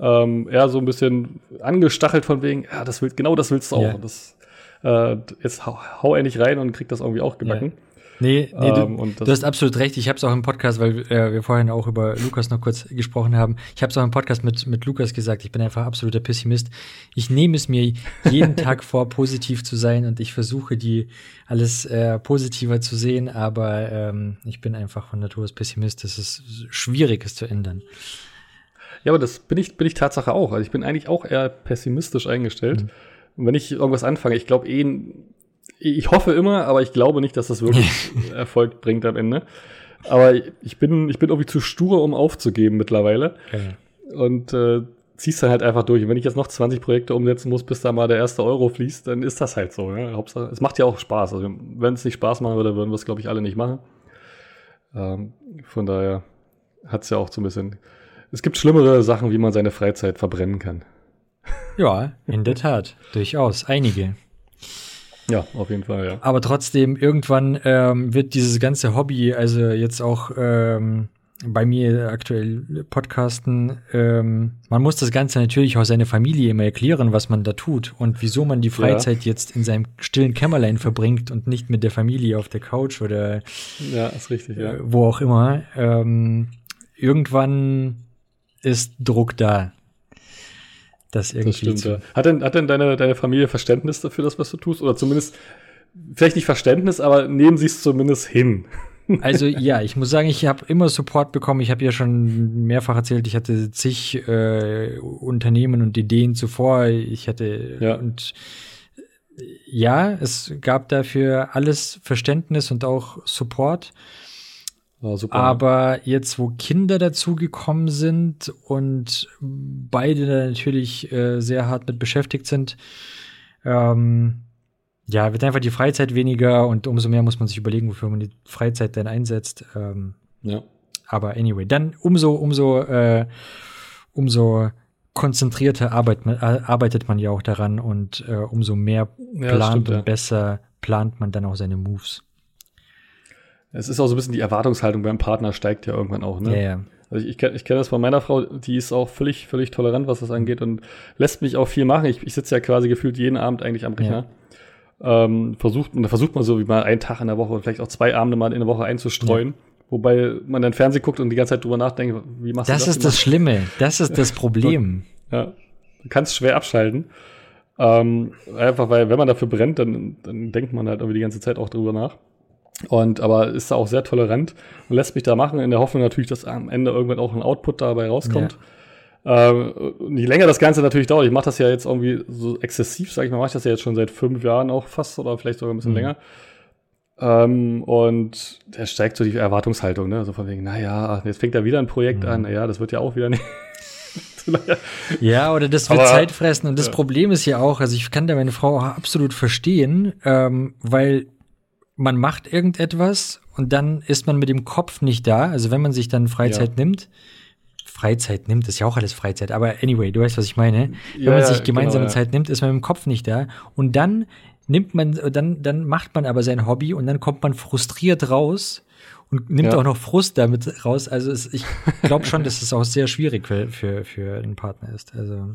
yeah. Ähm, eher so ein bisschen angestachelt von wegen, ja, das will, genau das willst du auch. Das, äh, jetzt hau, hau endlich rein und krieg das irgendwie auch gebacken. Nee, nee ähm, du, du, hast absolut recht. Ich habe es auch im Podcast, weil äh, wir vorhin auch über Lukas noch kurz gesprochen haben. Ich habe es auch im Podcast mit, mit Lukas gesagt. Ich bin einfach absoluter Pessimist. Ich nehme es mir jeden <laughs> Tag vor, positiv zu sein und ich versuche, die alles äh, positiver zu sehen, aber ähm, ich bin einfach von Natur aus Pessimist. Es ist schwierig, es zu ändern. Ja, aber das bin ich, bin ich Tatsache auch. Also ich bin eigentlich auch eher pessimistisch eingestellt. Mhm. Und wenn ich irgendwas anfange, ich glaube eh, ich hoffe immer, aber ich glaube nicht, dass das wirklich <laughs> Erfolg bringt am Ende. Aber ich bin, ich bin irgendwie zu stur, um aufzugeben mittlerweile. Okay. Und äh, ziehst dann halt einfach durch. Und wenn ich jetzt noch 20 Projekte umsetzen muss, bis da mal der erste Euro fließt, dann ist das halt so. Ne? Hauptsache, es macht ja auch Spaß. Also, wenn es nicht Spaß machen würde, würden wir es, glaube ich, alle nicht machen. Ähm, von daher hat es ja auch so ein bisschen. Es gibt schlimmere Sachen, wie man seine Freizeit verbrennen kann. Ja, in der Tat. Durchaus. Einige. Ja, auf jeden Fall, ja. Aber trotzdem, irgendwann ähm, wird dieses ganze Hobby, also jetzt auch ähm, bei mir aktuell Podcasten, ähm, man muss das Ganze natürlich auch seiner Familie immer erklären, was man da tut und wieso man die Freizeit ja. jetzt in seinem stillen Kämmerlein verbringt und nicht mit der Familie auf der Couch oder ja, ist richtig, ja. Äh, wo auch immer. Ähm, irgendwann ist Druck da. Das irgendwie. Das stimmt, ja. Hat denn, hat denn deine, deine Familie Verständnis dafür, das, was du tust? Oder zumindest, vielleicht nicht Verständnis, aber nehmen sie es zumindest hin? <laughs> Also ja, ich muss sagen, ich habe immer Support bekommen. Ich habe ja schon mehrfach erzählt, ich hatte zig äh, Unternehmen und Ideen zuvor. Ich hatte ja. und ja, es gab dafür alles Verständnis und auch Support. Super. Aber jetzt, wo Kinder dazugekommen sind und beide natürlich äh, sehr hart mit beschäftigt sind, ähm, ja, wird einfach die Freizeit weniger und umso mehr muss man sich überlegen, wofür man die Freizeit denn einsetzt. Ähm, ja. Aber anyway, dann umso, umso, äh, umso konzentrierter arbeit, äh, arbeitet man ja auch daran und äh, umso mehr plant ja, stimmt, und ja. besser plant man dann auch seine Moves. Es ist auch so ein bisschen die Erwartungshaltung beim Partner steigt ja irgendwann auch, ne? Ja, ja. Also ich, ich kenne ich kenn das von meiner Frau, die ist auch völlig, völlig tolerant, was das angeht und lässt mich auch viel machen. Ich, ich sitze ja quasi gefühlt jeden Abend eigentlich am Rechner. Ja. Ähm, versucht, und da versucht man so wie mal einen Tag in der Woche, vielleicht auch zwei Abende mal in der Woche einzustreuen. Wobei man dann Fernsehen guckt und die ganze Zeit drüber nachdenkt, wie machst das du das? Das ist das Schlimme. Das ist das Problem. <laughs> ja. Du kannst schwer abschalten. Ähm, einfach weil, wenn man dafür brennt, dann, dann denkt man halt irgendwie die ganze Zeit auch drüber nach. Und aber ist da auch sehr tolerant und lässt mich da machen, in der Hoffnung natürlich, dass am Ende irgendwann auch ein Output dabei rauskommt. Ja. Ähm, je länger das Ganze natürlich dauert, ich mache das ja jetzt irgendwie so exzessiv, sage ich mal, mache ich das ja jetzt schon seit fünf Jahren auch fast oder vielleicht sogar ein bisschen mhm. länger. Ähm, und der steigt so die Erwartungshaltung, ne? So von wegen, naja, jetzt fängt er wieder ein Projekt mhm. an, naja, das wird ja auch wieder nicht. <laughs> ja, oder das wird Aber, Zeit fressen. Und das ja. Problem ist ja auch, also ich kann da meine Frau absolut verstehen, ähm, weil man macht irgendetwas und dann ist man mit dem Kopf nicht da. Also wenn man sich dann Freizeit ja. nimmt, Freizeit nimmt, ist ja auch alles Freizeit, aber anyway, du weißt, was ich meine. Ja, wenn man sich gemeinsame genau, ja. Zeit nimmt, ist man mit dem Kopf nicht da. Und dann nimmt man, dann, dann macht man aber sein Hobby und dann kommt man frustriert raus und nimmt ja. auch noch Frust damit raus. Also es, ich glaube schon, dass es auch sehr schwierig für, für, für einen Partner ist. Also.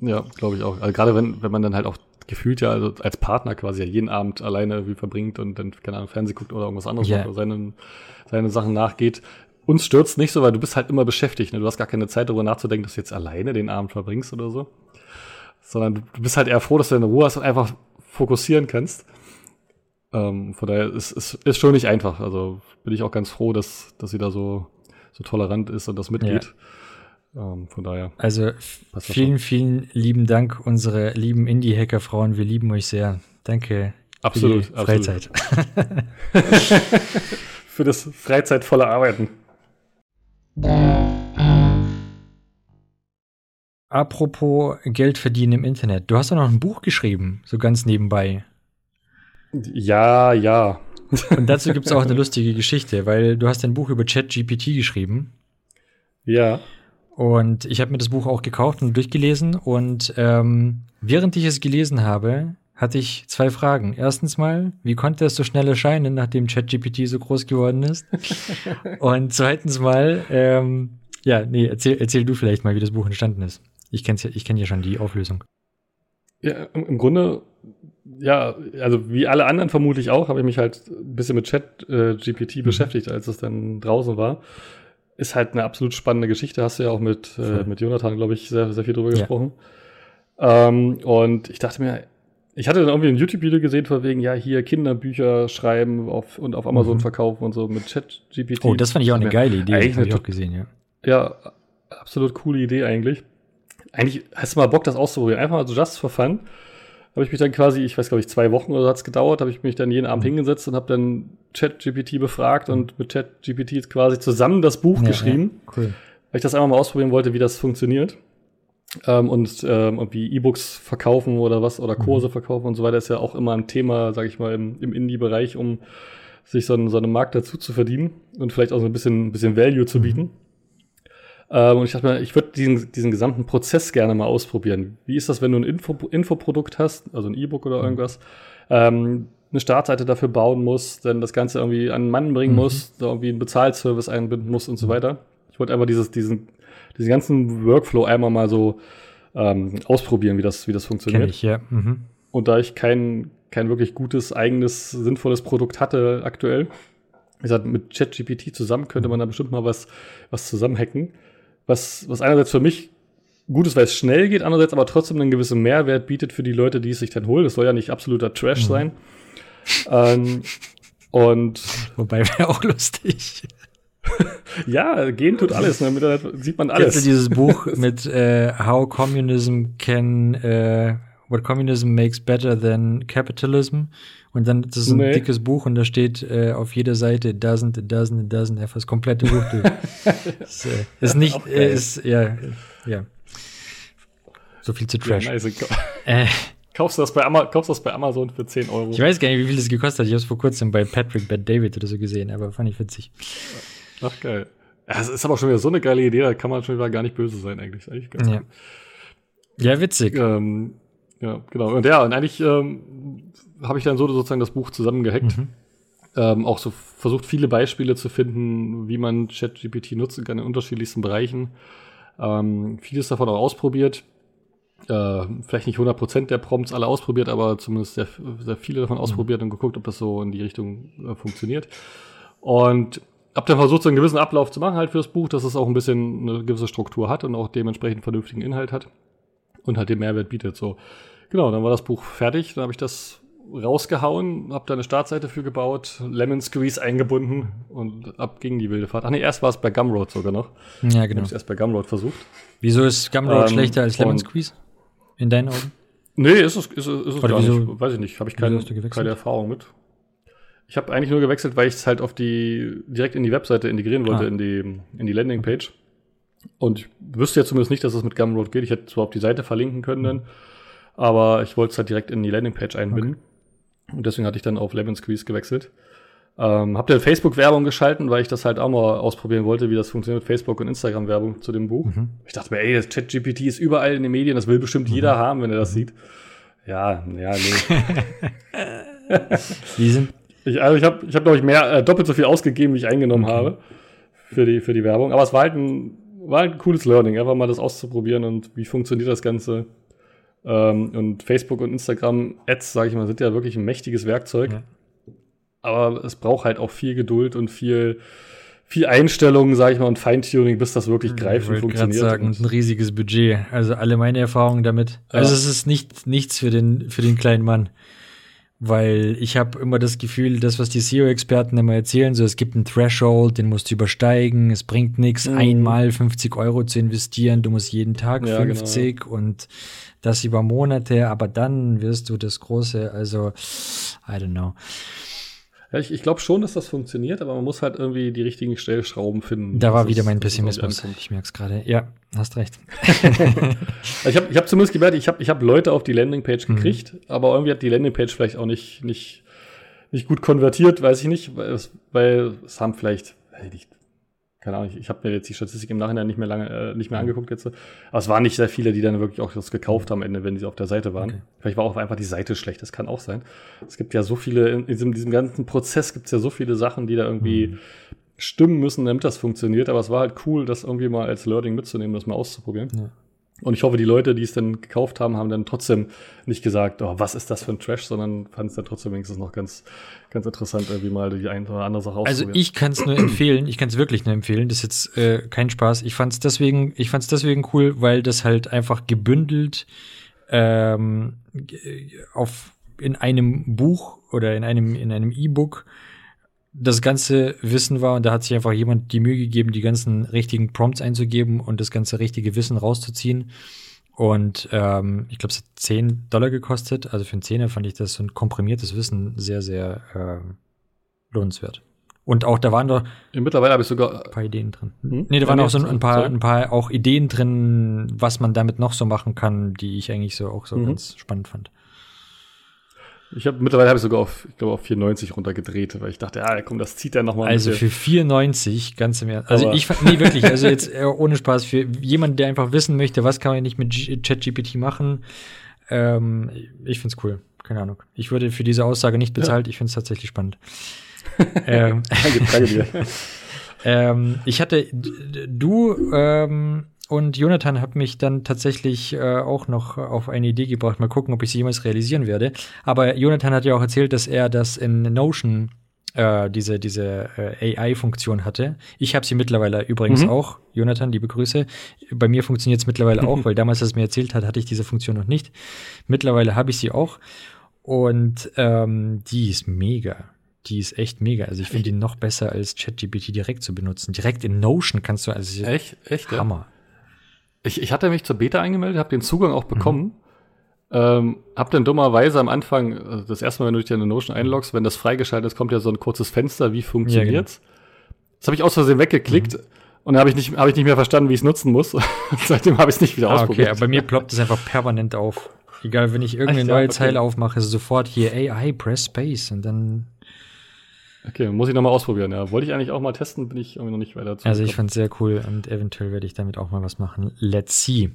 Ja, glaube ich auch. Also gerade wenn, wenn man dann halt auch gefühlt ja also als Partner quasi ja jeden Abend alleine irgendwie verbringt und dann, keine Ahnung, Fernsehen guckt oder irgendwas anderes yeah. macht oder seinen, seine Sachen nachgeht. Uns stürzt nicht so, weil du bist halt immer beschäftigt. Ne? Du hast gar keine Zeit darüber nachzudenken, dass du jetzt alleine den Abend verbringst oder so. Sondern du bist halt eher froh, dass du in Ruhe hast und einfach fokussieren kannst. Ähm, von daher ist es ist, ist schon nicht einfach. Also bin ich auch ganz froh, dass, dass sie da so, so tolerant ist und das mitgeht. Ja. Ähm, von daher. Also vielen, vielen lieben Dank, unsere lieben Indie-Hacker-Frauen. Wir lieben euch sehr. Danke. Absolut. Für die Freizeit. Absolut. <laughs> für das freizeitvolle Arbeiten. Apropos Geld verdienen im Internet. Du hast doch noch ein Buch geschrieben, so ganz nebenbei. Ja, ja. Und dazu gibt es auch eine <laughs> lustige Geschichte, weil du hast ein Buch über ChatGPT geschrieben. Ja. Und ich habe mir das Buch auch gekauft und durchgelesen. Und ähm, während ich es gelesen habe, hatte ich zwei Fragen. Erstens mal, wie konnte es so schnell erscheinen, nachdem ChatGPT so groß geworden ist? <laughs> und zweitens mal, ähm, ja, nee, erzähl, erzähl du vielleicht mal, wie das Buch entstanden ist. Ich kenne ja, ich kenn ja schon die Auflösung. Ja, im Grunde, ja, also wie alle anderen vermutlich auch, habe ich mich halt ein bisschen mit ChatGPT äh, mhm. beschäftigt, als es dann draußen war ist halt eine absolut spannende Geschichte. Hast du ja auch mit, äh, mit Jonathan, glaube ich, sehr, sehr viel drüber ja. gesprochen. Ähm, und ich dachte mir, ich hatte dann irgendwie ein YouTube-Video gesehen, von wegen, ja, hier Kinderbücher schreiben auf, und auf Amazon mhm. verkaufen und so mit Chat-GPT. Oh, das fand ich auch eine geile Idee. Eigentlich habe ich auch gesehen, ja. Ja, absolut coole Idee eigentlich. Eigentlich hast du mal Bock, das auszuprobieren. Einfach mal so just for fun habe ich mich dann quasi, ich weiß glaube ich, zwei Wochen oder so hat es gedauert, habe ich mich dann jeden Abend mhm. hingesetzt und habe dann ChatGPT befragt mhm. und mit ChatGPT quasi zusammen das Buch ja, geschrieben. Ja, cool. Weil ich das einfach mal ausprobieren wollte, wie das funktioniert. Ähm, und ähm, irgendwie E-Books verkaufen oder was oder mhm. Kurse mhm. verkaufen und so weiter ist ja auch immer ein Thema, sage ich mal, im, im Indie-Bereich, um sich so einen, so einen Markt dazu zu verdienen und vielleicht auch so ein bisschen, ein bisschen Value zu bieten. Ähm, und ich dachte mir, ich würde diesen, diesen gesamten Prozess gerne mal ausprobieren. Wie ist das, wenn du ein Info, Infoprodukt hast, also ein E-Book oder irgendwas, ähm, eine Startseite dafür bauen musst, dann das Ganze irgendwie an einen Mann bringen mhm. musst, irgendwie einen Bezahlservice einbinden musst und so weiter. Ich wollte einfach dieses, diesen, diesen ganzen Workflow einmal mal so ähm, ausprobieren, wie das, wie das funktioniert. Kenn ich, ja. Mhm. Und da ich kein, kein wirklich gutes, eigenes, sinnvolles Produkt hatte aktuell, wie gesagt, mit ChatGPT zusammen könnte man da bestimmt mal was, was zusammenhacken. Was, was einerseits für mich gut ist, weil es schnell geht, andererseits aber trotzdem einen gewissen Mehrwert bietet für die Leute, die es sich dann holen. Das soll ja nicht absoluter Trash mhm. sein. ähm, und Wobei wäre auch lustig. <laughs> ja, gehen tut alles. Ne? Mit, sieht man alles. Kennst du dieses Buch <laughs> mit äh, How Communism Can äh, What Communism Makes Better Than Capitalism? Und dann das ist ein nee. dickes Buch und da steht äh, auf jeder Seite doesn't, it doesn't, it doesn't, einfach das komplette Buch durch. <laughs> ist, äh, ist nicht, äh, ist, ja, ja. So viel zu Trash. Ja, nice. äh, kaufst, du das bei Ama kaufst das bei Amazon für 10 Euro? Ich weiß gar nicht, wie viel das gekostet hat. Ich habe es vor kurzem bei Patrick Bad David oder so gesehen, aber fand ich witzig. Ach, geil. Ja, es ist aber schon wieder so eine geile Idee, da kann man schon wieder gar nicht böse sein, eigentlich. eigentlich ganz ja. ja, witzig. Ähm, ja, genau. Und ja, und eigentlich ähm, habe ich dann so sozusagen das Buch zusammengehackt. Mhm. Ähm, auch so versucht, viele Beispiele zu finden, wie man ChatGPT nutzen kann in unterschiedlichsten Bereichen. Ähm, vieles davon auch ausprobiert. Äh, vielleicht nicht 100% der Prompts alle ausprobiert, aber zumindest sehr, sehr viele davon mhm. ausprobiert und geguckt, ob das so in die Richtung äh, funktioniert. Und hab dann versucht, so einen gewissen Ablauf zu machen halt fürs Buch, dass es auch ein bisschen eine gewisse Struktur hat und auch dementsprechend vernünftigen Inhalt hat und halt den Mehrwert bietet. So, genau, dann war das Buch fertig, dann habe ich das rausgehauen, habe da eine Startseite für gebaut, Lemon Squeeze eingebunden und ab ging die wilde Fahrt. Ach nee, erst war es bei Gumroad sogar noch. Ja, genau. Hab ich erst bei Gumroad versucht. Wieso ist Gumroad ähm, schlechter als Lemon Squeeze? In deinen Augen? Nee, ist es, ist ist es gar wieso, nicht. Weiß ich nicht. Habe ich keine, keine Erfahrung mit. Ich habe eigentlich nur gewechselt, weil ich es halt auf die direkt in die Webseite integrieren wollte, ah. in die in die Landingpage. Und ich wüsste ja zumindest nicht, dass es mit Gumroad geht. Ich hätte zwar auf die Seite verlinken können, dann, aber ich wollte es halt direkt in die Landingpage einbinden. Okay. Und deswegen hatte ich dann auf Lemon Squeeze gewechselt. Ähm, hab dann Facebook-Werbung geschalten, weil ich das halt auch mal ausprobieren wollte, wie das funktioniert mit Facebook und Instagram-Werbung zu dem Buch. Mhm. Ich dachte mir, ey, das ChatGPT ist überall in den Medien, das will bestimmt mhm. jeder haben, wenn er das sieht. Ja, ja, nee. <laughs> <laughs> wie sind? Ich, also ich habe, ich hab, glaube ich, mehr, äh, doppelt so viel ausgegeben, wie ich eingenommen okay. habe für die, für die Werbung. Aber es war halt ein, war halt ein cooles Learning, einfach mal das auszuprobieren und wie funktioniert das Ganze. Ähm, und Facebook und Instagram Ads, sage ich mal, sind ja wirklich ein mächtiges Werkzeug. Ja. Aber es braucht halt auch viel Geduld und viel, viel Einstellung, sage ich mal, und Feintuning, bis das wirklich greift ich und funktioniert. Ich sagen, ein riesiges Budget. Also alle meine Erfahrungen damit. Ja. Also es ist nicht nichts für den für den kleinen Mann, weil ich habe immer das Gefühl, das was die SEO-Experten immer erzählen, so es gibt einen Threshold, den musst du übersteigen. Es bringt nichts, mhm. einmal 50 Euro zu investieren. Du musst jeden Tag ja, 50 genau. und das über Monate. Aber dann wirst du das große. Also I don't know. Ja, ich, ich glaube schon, dass das funktioniert, aber man muss halt irgendwie die richtigen Stellschrauben finden. Da war wieder mein Pessimismus. Ich merke es gerade. Ja, hast recht. <laughs> ich habe ich hab zumindest gemerkt, ich habe ich hab Leute auf die Landingpage mhm. gekriegt, mhm. aber irgendwie hat die Landingpage vielleicht auch nicht, nicht, nicht gut konvertiert, weiß ich nicht, weil es, weil es haben vielleicht, weiß ich keine Ahnung, ich, ich habe mir jetzt die Statistik im Nachhinein nicht mehr lange, äh, nicht mehr angeguckt jetzt. Aber es waren nicht sehr viele, die dann wirklich auch das gekauft haben am Ende, wenn sie auf der Seite waren. Okay. Vielleicht war auch einfach die Seite schlecht, das kann auch sein. Es gibt ja so viele, in diesem, diesem ganzen Prozess gibt es ja so viele Sachen, die da irgendwie mhm. stimmen müssen, damit das funktioniert. Aber es war halt cool, das irgendwie mal als Learning mitzunehmen, das mal auszuprobieren. Ja. Und ich hoffe, die Leute, die es dann gekauft haben, haben dann trotzdem nicht gesagt, oh, was ist das für ein Trash, sondern fanden es dann trotzdem wenigstens noch ganz, ganz interessant, irgendwie mal die eine oder andere Sache also auszuprobieren. Also ich kann es nur empfehlen, ich kann es wirklich nur empfehlen. Das ist jetzt äh, kein Spaß. Ich fand es deswegen, ich fand es deswegen cool, weil das halt einfach gebündelt ähm, auf in einem Buch oder in einem in einem E-Book das ganze Wissen war und da hat sich einfach jemand die Mühe gegeben, die ganzen richtigen Prompts einzugeben und das ganze richtige Wissen rauszuziehen. Und ähm, ich glaube, es hat 10 Dollar gekostet. Also für einen Zehner fand ich das so ein komprimiertes Wissen sehr, sehr äh, lohnenswert. Und auch da waren doch mittlerweile habe ich sogar ein paar Ideen drin. Hm? Nee, da waren auch so ein paar, ein paar auch Ideen drin, was man damit noch so machen kann, die ich eigentlich so auch so mhm. ganz spannend fand. Ich habe mittlerweile habe ich sogar auf, ich glaube, auf 94 runtergedreht, weil ich dachte, ja, komm, das zieht er nochmal. Also für 94, ganz im Ernst. Also Aber ich fand, nee, wirklich, also jetzt <laughs> äh, ohne Spaß, für jemanden, der einfach wissen möchte, was kann man nicht mit ChatGPT machen, ähm, ich find's cool. Keine Ahnung. Ich würde für diese Aussage nicht bezahlt, ja. ich find's tatsächlich spannend. <laughs> ähm, danke, danke dir. <laughs> ähm, ich hatte, du ähm, und Jonathan hat mich dann tatsächlich äh, auch noch auf eine Idee gebracht. Mal gucken, ob ich sie jemals realisieren werde. Aber Jonathan hat ja auch erzählt, dass er das in Notion äh, diese, diese äh, AI-Funktion hatte. Ich habe sie mittlerweile übrigens mhm. auch. Jonathan, liebe Grüße. Bei mir funktioniert es mittlerweile auch, <laughs> weil damals, als er mir erzählt hat, hatte ich diese Funktion noch nicht. Mittlerweile habe ich sie auch. Und ähm, die ist mega. Die ist echt mega. Also ich finde die noch besser als ChatGPT direkt zu benutzen. Direkt in Notion kannst du also echt, echt Hammer. Ja? Ich, ich hatte mich zur Beta eingemeldet, habe den Zugang auch bekommen. Mhm. Ähm, hab dann dummerweise am Anfang, also das erste Mal, wenn du dich in eine Notion einloggst, wenn das freigeschaltet ist, kommt ja so ein kurzes Fenster, wie funktioniert's? Ja, genau. Das habe ich aus Versehen weggeklickt mhm. und dann habe ich, nicht, hab ich nicht mehr verstanden, wie ich es nutzen muss. <laughs> Seitdem habe ich es nicht wieder ah, ausprobiert. Okay, aber bei mir ploppt es einfach permanent auf. Egal, wenn ich irgendeine Ach, neue okay. Zeile aufmache, sofort hier AI, press space und dann Okay, muss ich nochmal ausprobieren. Ja, wollte ich eigentlich auch mal testen, bin ich irgendwie noch nicht weiter zu. Also ich fand es sehr cool und eventuell werde ich damit auch mal was machen. Let's see.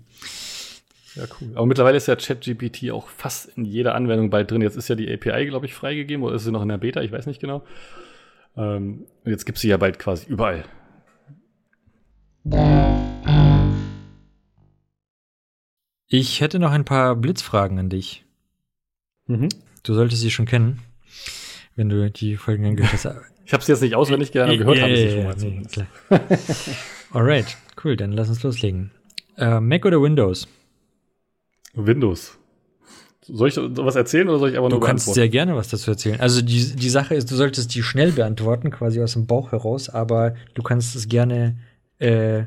Ja, cool. Aber mittlerweile ist ja ChatGPT auch fast in jeder Anwendung bald drin. Jetzt ist ja die API, glaube ich, freigegeben oder ist sie noch in der Beta? Ich weiß nicht genau. Ähm, und jetzt gibt es sie ja bald quasi überall. Ich hätte noch ein paar Blitzfragen an dich. Mhm. Du solltest sie schon kennen wenn du die Folgen angehört hast. Ich habe sie jetzt nicht auswendig gerne gehört, habe ich sie schon mal. Nee, klar. <laughs> Alright, cool, dann lass uns loslegen. Uh, Mac oder Windows? Windows. Soll ich was erzählen oder soll ich aber nur Du kannst sehr gerne was dazu erzählen. Also die, die Sache ist, du solltest die schnell beantworten, quasi aus dem Bauch heraus, aber du kannst es gerne äh,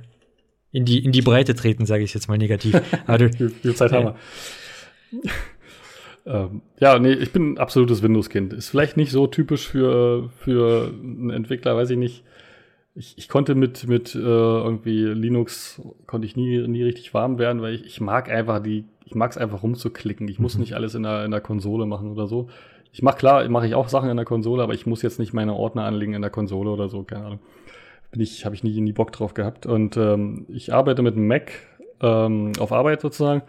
in, die, in die Breite treten, sage ich jetzt mal negativ. <laughs> Aber du, wie viel Zeit äh, haben wir? Ähm, ja, nee, ich bin ein absolutes Windows-Kind. Ist vielleicht nicht so typisch für, für einen Entwickler, weiß ich nicht. Ich, ich konnte mit, mit äh, irgendwie Linux, konnte ich nie, nie richtig warm werden, weil ich, ich mag einfach die, ich mag es einfach rumzuklicken. Ich muss mhm. nicht alles in der, in der Konsole machen oder so. Ich mache klar, mache ich auch Sachen in der Konsole, aber ich muss jetzt nicht meine Ordner anlegen in der Konsole oder so, keine Ahnung. Bin ich, habe ich nie, nie Bock drauf gehabt. Und ähm, ich arbeite mit Mac ähm, auf Arbeit sozusagen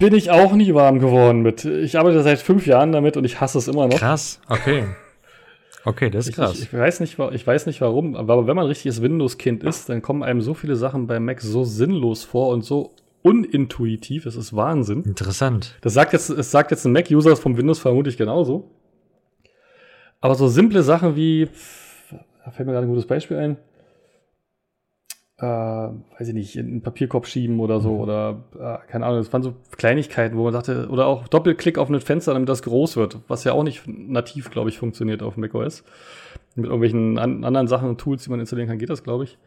bin ich auch nie warm geworden mit. Ich arbeite seit fünf Jahren damit und ich hasse es immer noch. Krass, okay. Okay, das ist krass. Ich, ich, weiß nicht, ich weiß nicht warum, aber wenn man ein richtiges Windows-Kind ist, dann kommen einem so viele Sachen bei Mac so sinnlos vor und so unintuitiv. Es ist Wahnsinn. Interessant. Das sagt jetzt, es sagt jetzt ein Mac-User vom Windows vermutlich genauso. Aber so simple Sachen wie, da fällt mir gerade ein gutes Beispiel ein äh, weiß ich nicht, in einen Papierkorb schieben oder so mhm. oder äh, keine Ahnung, das waren so Kleinigkeiten, wo man dachte, oder auch Doppelklick auf ein Fenster, damit das groß wird, was ja auch nicht nativ, glaube ich, funktioniert auf macOS. Mit irgendwelchen an, anderen Sachen und Tools, die man installieren kann, geht das, glaube ich.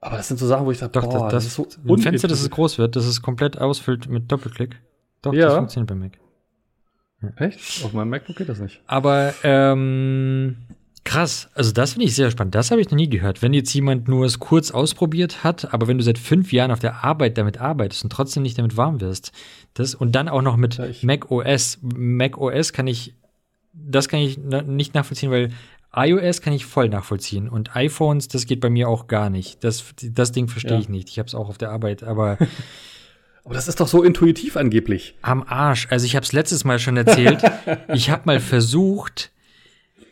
Aber das sind so Sachen, wo ich sage, Doch, boah, das, das, ist so ein Fenster, das es groß wird, das es komplett ausfüllt mit Doppelklick. Doch, ja. das funktioniert bei Mac. Ja. Echt? Auf meinem MacBook geht das nicht. Aber ähm, Krass, also das finde ich sehr spannend. Das habe ich noch nie gehört. Wenn jetzt jemand nur es kurz ausprobiert hat, aber wenn du seit fünf Jahren auf der Arbeit damit arbeitest und trotzdem nicht damit warm wirst, das und dann auch noch mit ja, Mac OS. Mac OS kann ich, das kann ich nicht nachvollziehen, weil iOS kann ich voll nachvollziehen und iPhones, das geht bei mir auch gar nicht. Das, das Ding verstehe ja. ich nicht. Ich habe es auch auf der Arbeit, aber <laughs> Aber das ist doch so intuitiv angeblich. Am Arsch. Also ich habe es letztes Mal schon erzählt. <laughs> ich habe mal versucht,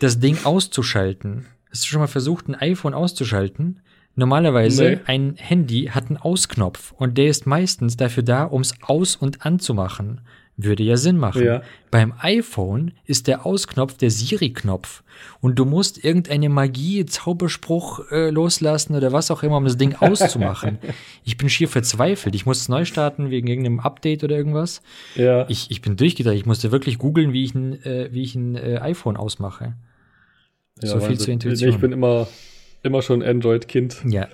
das Ding auszuschalten. Hast du schon mal versucht, ein iPhone auszuschalten? Normalerweise nee. ein Handy hat einen Ausknopf und der ist meistens dafür da, ums Aus- und Anzumachen. Würde ja Sinn machen. Ja. Beim iPhone ist der Ausknopf der Siri-Knopf und du musst irgendeine Magie, Zauberspruch äh, loslassen oder was auch immer, um das Ding <laughs> auszumachen. ich bin schier verzweifelt. Ich muss es neu starten wegen irgendeinem Update oder irgendwas. Ja. Ich, ich bin durchgedreht. Ich musste wirklich googeln, wie ich ein, äh, wie ich ein äh, iPhone ausmache. Ja, so viel zur Intuition. Ich bin immer, immer schon Android-Kind. Ja.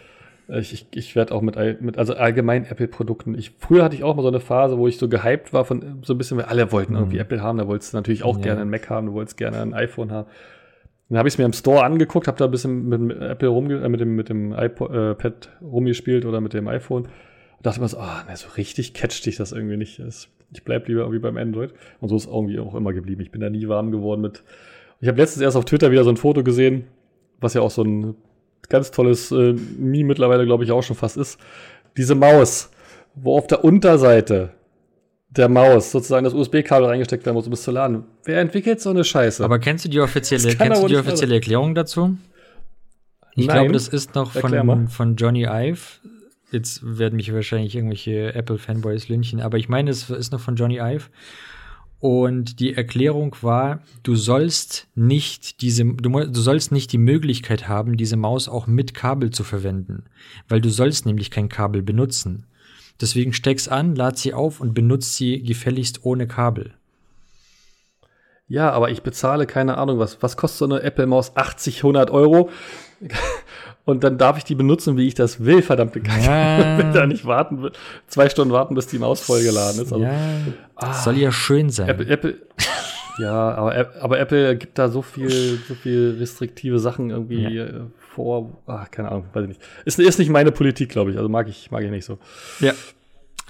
Ich, ich, ich werde auch mit, mit, also allgemein Apple-Produkten. Ich, früher hatte ich auch mal so eine Phase, wo ich so gehypt war von so ein bisschen, weil alle wollten mhm. irgendwie Apple haben, da wolltest du natürlich auch ja. gerne ein Mac haben, du wolltest gerne ein iPhone haben. Dann habe ich es mir im Store angeguckt, habe da ein bisschen mit, mit Apple rumge äh, mit dem, mit dem iPod, äh, rumgespielt oder mit dem iPhone. Und dachte mir so, ah, ne, so richtig catcht dich das irgendwie nicht. Ich bleib lieber irgendwie beim Android. Und so ist irgendwie auch immer geblieben. Ich bin da nie warm geworden mit. Ich habe letztens erst auf Twitter wieder so ein Foto gesehen, was ja auch so ein ganz tolles äh, Meme mittlerweile, glaube ich, auch schon fast ist. Diese Maus, wo auf der Unterseite der Maus sozusagen das USB-Kabel reingesteckt werden muss, um es zu laden. Wer entwickelt so eine Scheiße? Aber kennst du die offizielle, kennst du die offizielle Erklärung dazu? Ich glaube, das ist noch von, von Johnny Ive. Jetzt werden mich wahrscheinlich irgendwelche Apple-Fanboys lynchen, aber ich meine, es ist noch von Johnny Ive. Und die Erklärung war, du sollst nicht diese, du, du, sollst nicht die Möglichkeit haben, diese Maus auch mit Kabel zu verwenden, weil du sollst nämlich kein Kabel benutzen. Deswegen steck's an, lad sie auf und benutzt sie gefälligst ohne Kabel. Ja, aber ich bezahle keine Ahnung was. Was kostet so eine Apple Maus? 80, 100 Euro? Und dann darf ich die benutzen, wie ich das will, verdammte Kacke. Ja. <laughs> Wenn da nicht warten, zwei Stunden warten, bis die Maus vollgeladen ist. Also, ja. ah, soll ja schön sein. Apple, Apple, <laughs> ja, aber, aber Apple gibt da so viel, so viel restriktive Sachen irgendwie ja. Äh, vor. Ah, keine Ahnung, weiß ich nicht. Ist, ist nicht meine Politik, glaube ich. Also mag ich, mag ich nicht so. Ja.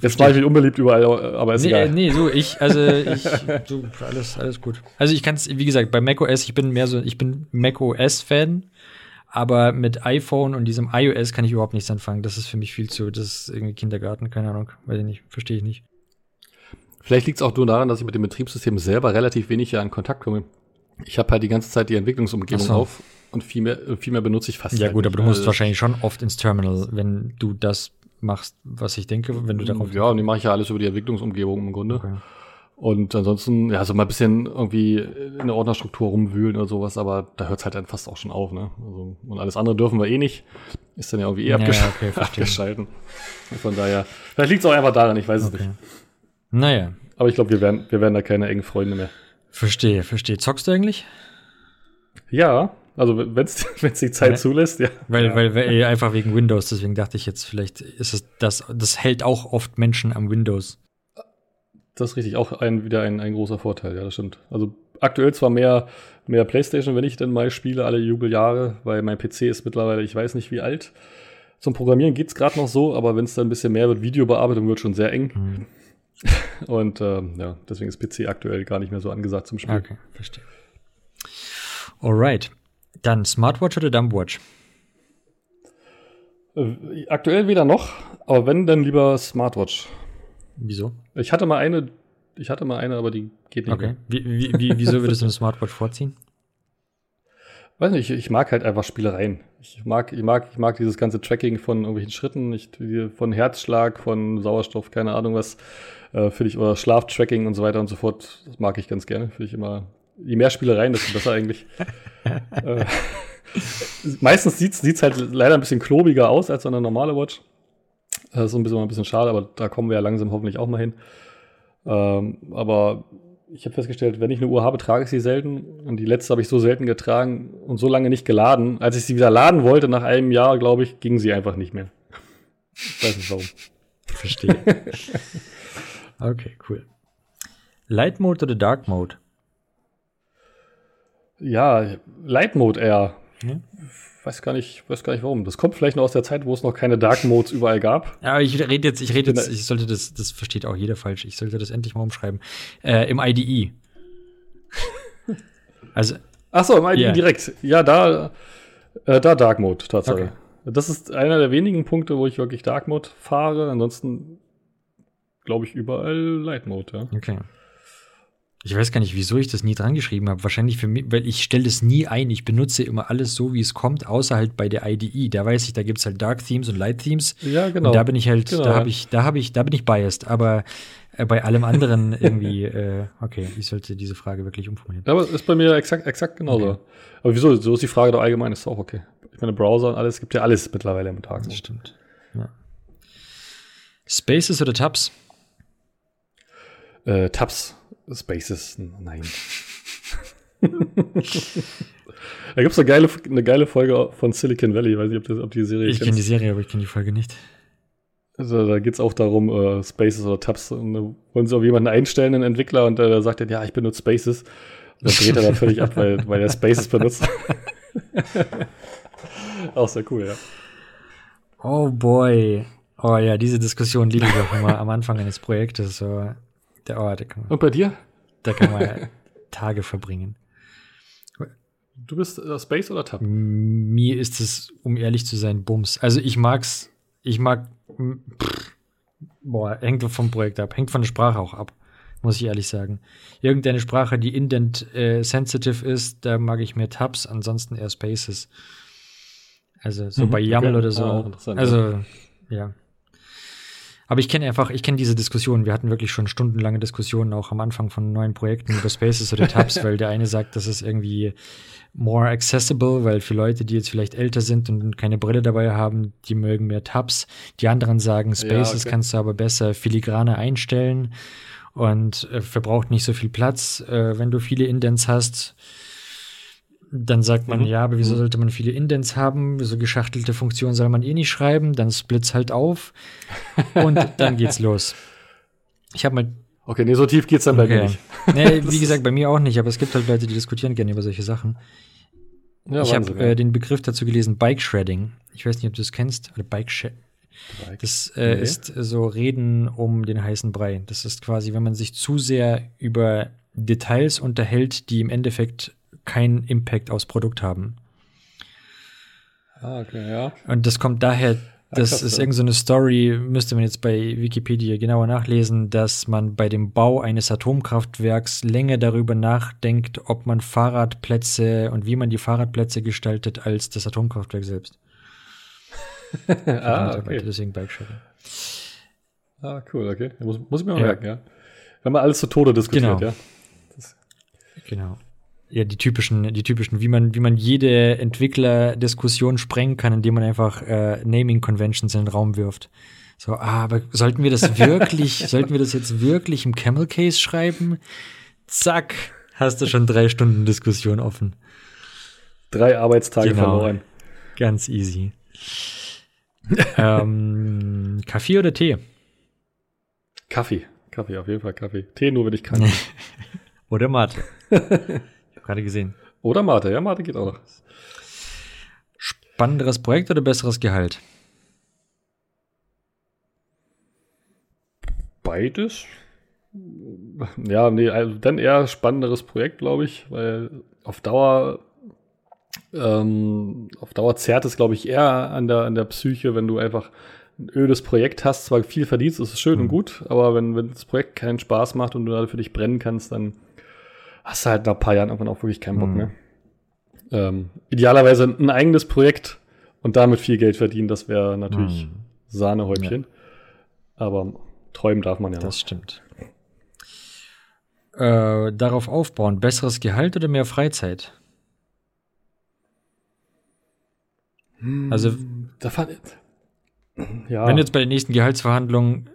Jetzt war ich mich unbeliebt überall, aber ist nee, egal. Nee, so, ich, also <laughs> ich, so, alles, alles gut. Also ich kann es, wie gesagt, bei macOS, ich bin mehr so, ich bin macOS-Fan aber mit iPhone und diesem iOS kann ich überhaupt nichts anfangen. Das ist für mich viel zu, das ist irgendwie Kindergarten, keine Ahnung, weiß ich nicht, verstehe ich nicht. Vielleicht liegt es auch nur daran, dass ich mit dem Betriebssystem selber relativ wenig ja in Kontakt komme. Ich habe halt die ganze Zeit die Entwicklungsumgebung so. auf und viel mehr, viel mehr benutze ich fast. Ja, gut, aber du musst also, wahrscheinlich schon oft ins Terminal, wenn du das machst, was ich denke, wenn du darauf. Ja, und die mache ich ja alles über die Entwicklungsumgebung im Grunde. Okay. Und ansonsten, ja, so mal ein bisschen irgendwie in der Ordnerstruktur rumwühlen oder sowas, aber da hört es halt dann fast auch schon auf, ne? Also, und alles andere dürfen wir eh nicht. Ist dann ja irgendwie eh ja, abgesch okay, abgeschalten. Von daher, vielleicht liegt es auch einfach daran, ich weiß okay. es nicht. Naja. Aber ich glaube, wir werden, wir werden da keine engen Freunde mehr. Verstehe, verstehe. Zockst du eigentlich? Ja, also wenn es <laughs> die Zeit ja. zulässt, ja. Weil, ja. weil, weil einfach wegen Windows, deswegen dachte ich jetzt, vielleicht ist es das, das hält auch oft Menschen am Windows. Das ist richtig, auch ein, wieder ein, ein großer Vorteil, ja, das stimmt. Also aktuell zwar mehr, mehr Playstation, wenn ich denn mal spiele, alle Jubeljahre, weil mein PC ist mittlerweile, ich weiß nicht wie alt. Zum Programmieren geht's gerade noch so, aber wenn es dann ein bisschen mehr wird, Videobearbeitung wird schon sehr eng. Mhm. <laughs> Und ähm, ja, deswegen ist PC aktuell gar nicht mehr so angesagt zum Spielen. Okay, verstehe. Alright. Dann Smartwatch oder Dumbwatch? Äh, aktuell weder noch, aber wenn, dann lieber Smartwatch. Wieso? Ich hatte mal eine, ich hatte mal eine, aber die geht nicht okay. mehr. Wie, wie, wie, wieso würdest du eine Smartwatch vorziehen? Weiß nicht, ich, ich, mag halt einfach Spielereien. Ich mag, ich mag, ich mag dieses ganze Tracking von irgendwelchen Schritten, ich, von Herzschlag, von Sauerstoff, keine Ahnung was, äh, finde ich, oder Schlaftracking und so weiter und so fort. Das mag ich ganz gerne. Finde ich immer, je mehr Spielereien, desto besser eigentlich. <laughs> äh, <laughs> meistens sieht es halt leider ein bisschen klobiger aus als so eine normale Watch. Das ist ein bisschen, ein bisschen schade, aber da kommen wir ja langsam hoffentlich auch mal hin. Ähm, aber ich habe festgestellt, wenn ich eine Uhr habe, trage ich sie selten. Und die letzte habe ich so selten getragen und so lange nicht geladen. Als ich sie wieder laden wollte, nach einem Jahr, glaube ich, ging sie einfach nicht mehr. Ich weiß nicht warum. Verstehe. <laughs> okay, cool. Light Mode oder Dark Mode? Ja, Light Mode eher. Weiß gar nicht, weiß gar nicht warum. Das kommt vielleicht noch aus der Zeit, wo es noch keine Dark Modes überall gab. Ja, ich rede jetzt, ich rede jetzt, ich sollte das, das versteht auch jeder falsch. Ich sollte das endlich mal umschreiben. Äh, Im IDE. <laughs> also. Ach so, im IDE yeah. direkt. Ja, da, äh, da Dark Mode, Tatsache. Okay. Das ist einer der wenigen Punkte, wo ich wirklich Dark Mode fahre. Ansonsten glaube ich überall Light Mode, ja. Okay. Ich weiß gar nicht, wieso ich das nie dran geschrieben habe. Wahrscheinlich für mich, weil ich stelle das nie ein. Ich benutze immer alles so, wie es kommt, außer halt bei der IDE. Da weiß ich, da gibt es halt Dark Themes und Light Themes. Ja, genau. Und da bin ich halt, genau. da habe ich, da habe ich, da bin ich biased. Aber äh, bei allem anderen <laughs> irgendwie, äh, okay, ich sollte diese Frage wirklich umformulieren. Ja, aber ist bei mir exakt, exakt genauso. Okay. Aber wieso? So ist die Frage doch allgemein, ist auch okay. Ich meine, Browser und alles, gibt ja alles mittlerweile im Tag. Das stimmt. Ja. Spaces oder Tabs? Äh, Tabs. Spaces, nein. <laughs> da gibt es eine geile, eine geile Folge von Silicon Valley. Ich weiß nicht, ob, das, ob die Serie Ich kenne die Serie, aber ich kenne die Folge nicht. Also, da geht es auch darum, uh, Spaces oder Tabs. Und da wollen sie auf jemanden einstellen, einen Entwickler, und äh, der sagt dann, ja, ich benutze Spaces. Und dann dreht er völlig ab, weil, weil er Spaces benutzt. <laughs> auch sehr cool, ja. Oh boy. Oh ja, diese Diskussion liebe ich auch immer am Anfang eines Projektes. So, der, oh, kann man, Und bei dir? da kann man <laughs> Tage verbringen. Du bist äh, Space oder Tab? Mir ist es, um ehrlich zu sein, Bums. Also ich mag's, ich mag, pff, boah, hängt vom Projekt ab, hängt von der Sprache auch ab, muss ich ehrlich sagen. Irgendeine Sprache, die indent äh, sensitive ist, da mag ich mehr Tabs, ansonsten eher Spaces. Also so Mhm, bei YAML okay. oder so. Ah, also, ja. Aber ich kenne einfach, ich kenne diese Diskussion. Wir hatten wirklich schon stundenlange Diskussionen auch am Anfang von neuen Projekten über Spaces oder Tabs, <laughs> weil der eine sagt, das ist irgendwie more accessible, weil für Leute, die jetzt vielleicht älter sind und keine Brille dabei haben, die mögen mehr Tabs. Die anderen sagen, Spaces okay. kannst du aber besser filigrane einstellen und äh, verbraucht nicht so viel Platz, äh, wenn du viele Indents hast. Dann sagt man, Mhm. ja, aber wieso Mhm. sollte man viele Indents haben? So geschachtelte Funktionen soll man eh nicht schreiben, dann split's halt auf und <laughs> dann geht's los. Ich habe mal Okay, nee, so tief geht's dann bei mir Okay. nicht. <laughs> Nee, <laughs> wie gesagt, bei mir auch nicht, aber es gibt halt Leute, die diskutieren gerne über solche Sachen. Ja, ich habe äh, den Begriff dazu gelesen, Bike Shredding. Ich weiß nicht, ob du es kennst. Oder Bike Sh Das äh, Nee. ist so Reden um den heißen Brei. Das ist quasi, wenn man sich zu sehr über Details unterhält, die im Endeffekt keinen Impact aufs Produkt haben. Ah, okay, ja. Und das kommt daher, das krass, ist irgendeine so eine Story, müsste man jetzt bei Wikipedia genauer nachlesen, dass man bei dem Bau eines Atomkraftwerks länger darüber nachdenkt, ob man Fahrradplätze und wie man die Fahrradplätze gestaltet, als das Atomkraftwerk selbst. <laughs> Ah, okay. Deswegen Bike-Sharing. Ah, cool, okay. Muss, muss ich mir mal Ja. merken, ja. Wenn man alles zu Tode diskutiert, Genau. ja. Genau. Ja, die typischen, die typischen, wie man, wie man jede Entwicklerdiskussion sprengen kann, indem man einfach äh, Naming Conventions in den Raum wirft. So, ah, aber sollten wir das <laughs> wirklich, sollten wir das jetzt wirklich im Camel Case schreiben? Zack, hast du schon drei Stunden Diskussion offen. Drei Arbeitstage Genau. verloren. Ganz easy. ähm, Kaffee oder Tee? Kaffee. Kaffee, auf jeden Fall Kaffee. Tee nur, wenn ich krank bin. <laughs> Oder Mate? <laughs> gerade gesehen. Oder Mate, ja, Mate geht auch noch. Spannenderes Projekt oder besseres Gehalt? Beides? Ja, nee, also dann eher spannenderes Projekt, glaube ich, weil auf Dauer, ähm, auf Dauer zerrt es, glaube ich, eher an der, an der Psyche, wenn du einfach ein ödes Projekt hast, zwar viel verdienst, ist es schön und Mhm. gut, aber wenn, wenn das Projekt keinen Spaß macht und du da für dich brennen kannst, dann hast du halt nach ein paar Jahren irgendwann auch wirklich keinen Bock Mhm. mehr. Ähm, idealerweise ein eigenes Projekt und damit viel Geld verdienen, das wäre natürlich Hm. Sahnehäubchen. Aber träumen darf man ja noch. Das stimmt. Äh, darauf aufbauen, besseres Gehalt oder mehr Freizeit? Also- da fand, ja, Wenn du jetzt bei den nächsten Gehaltsverhandlungen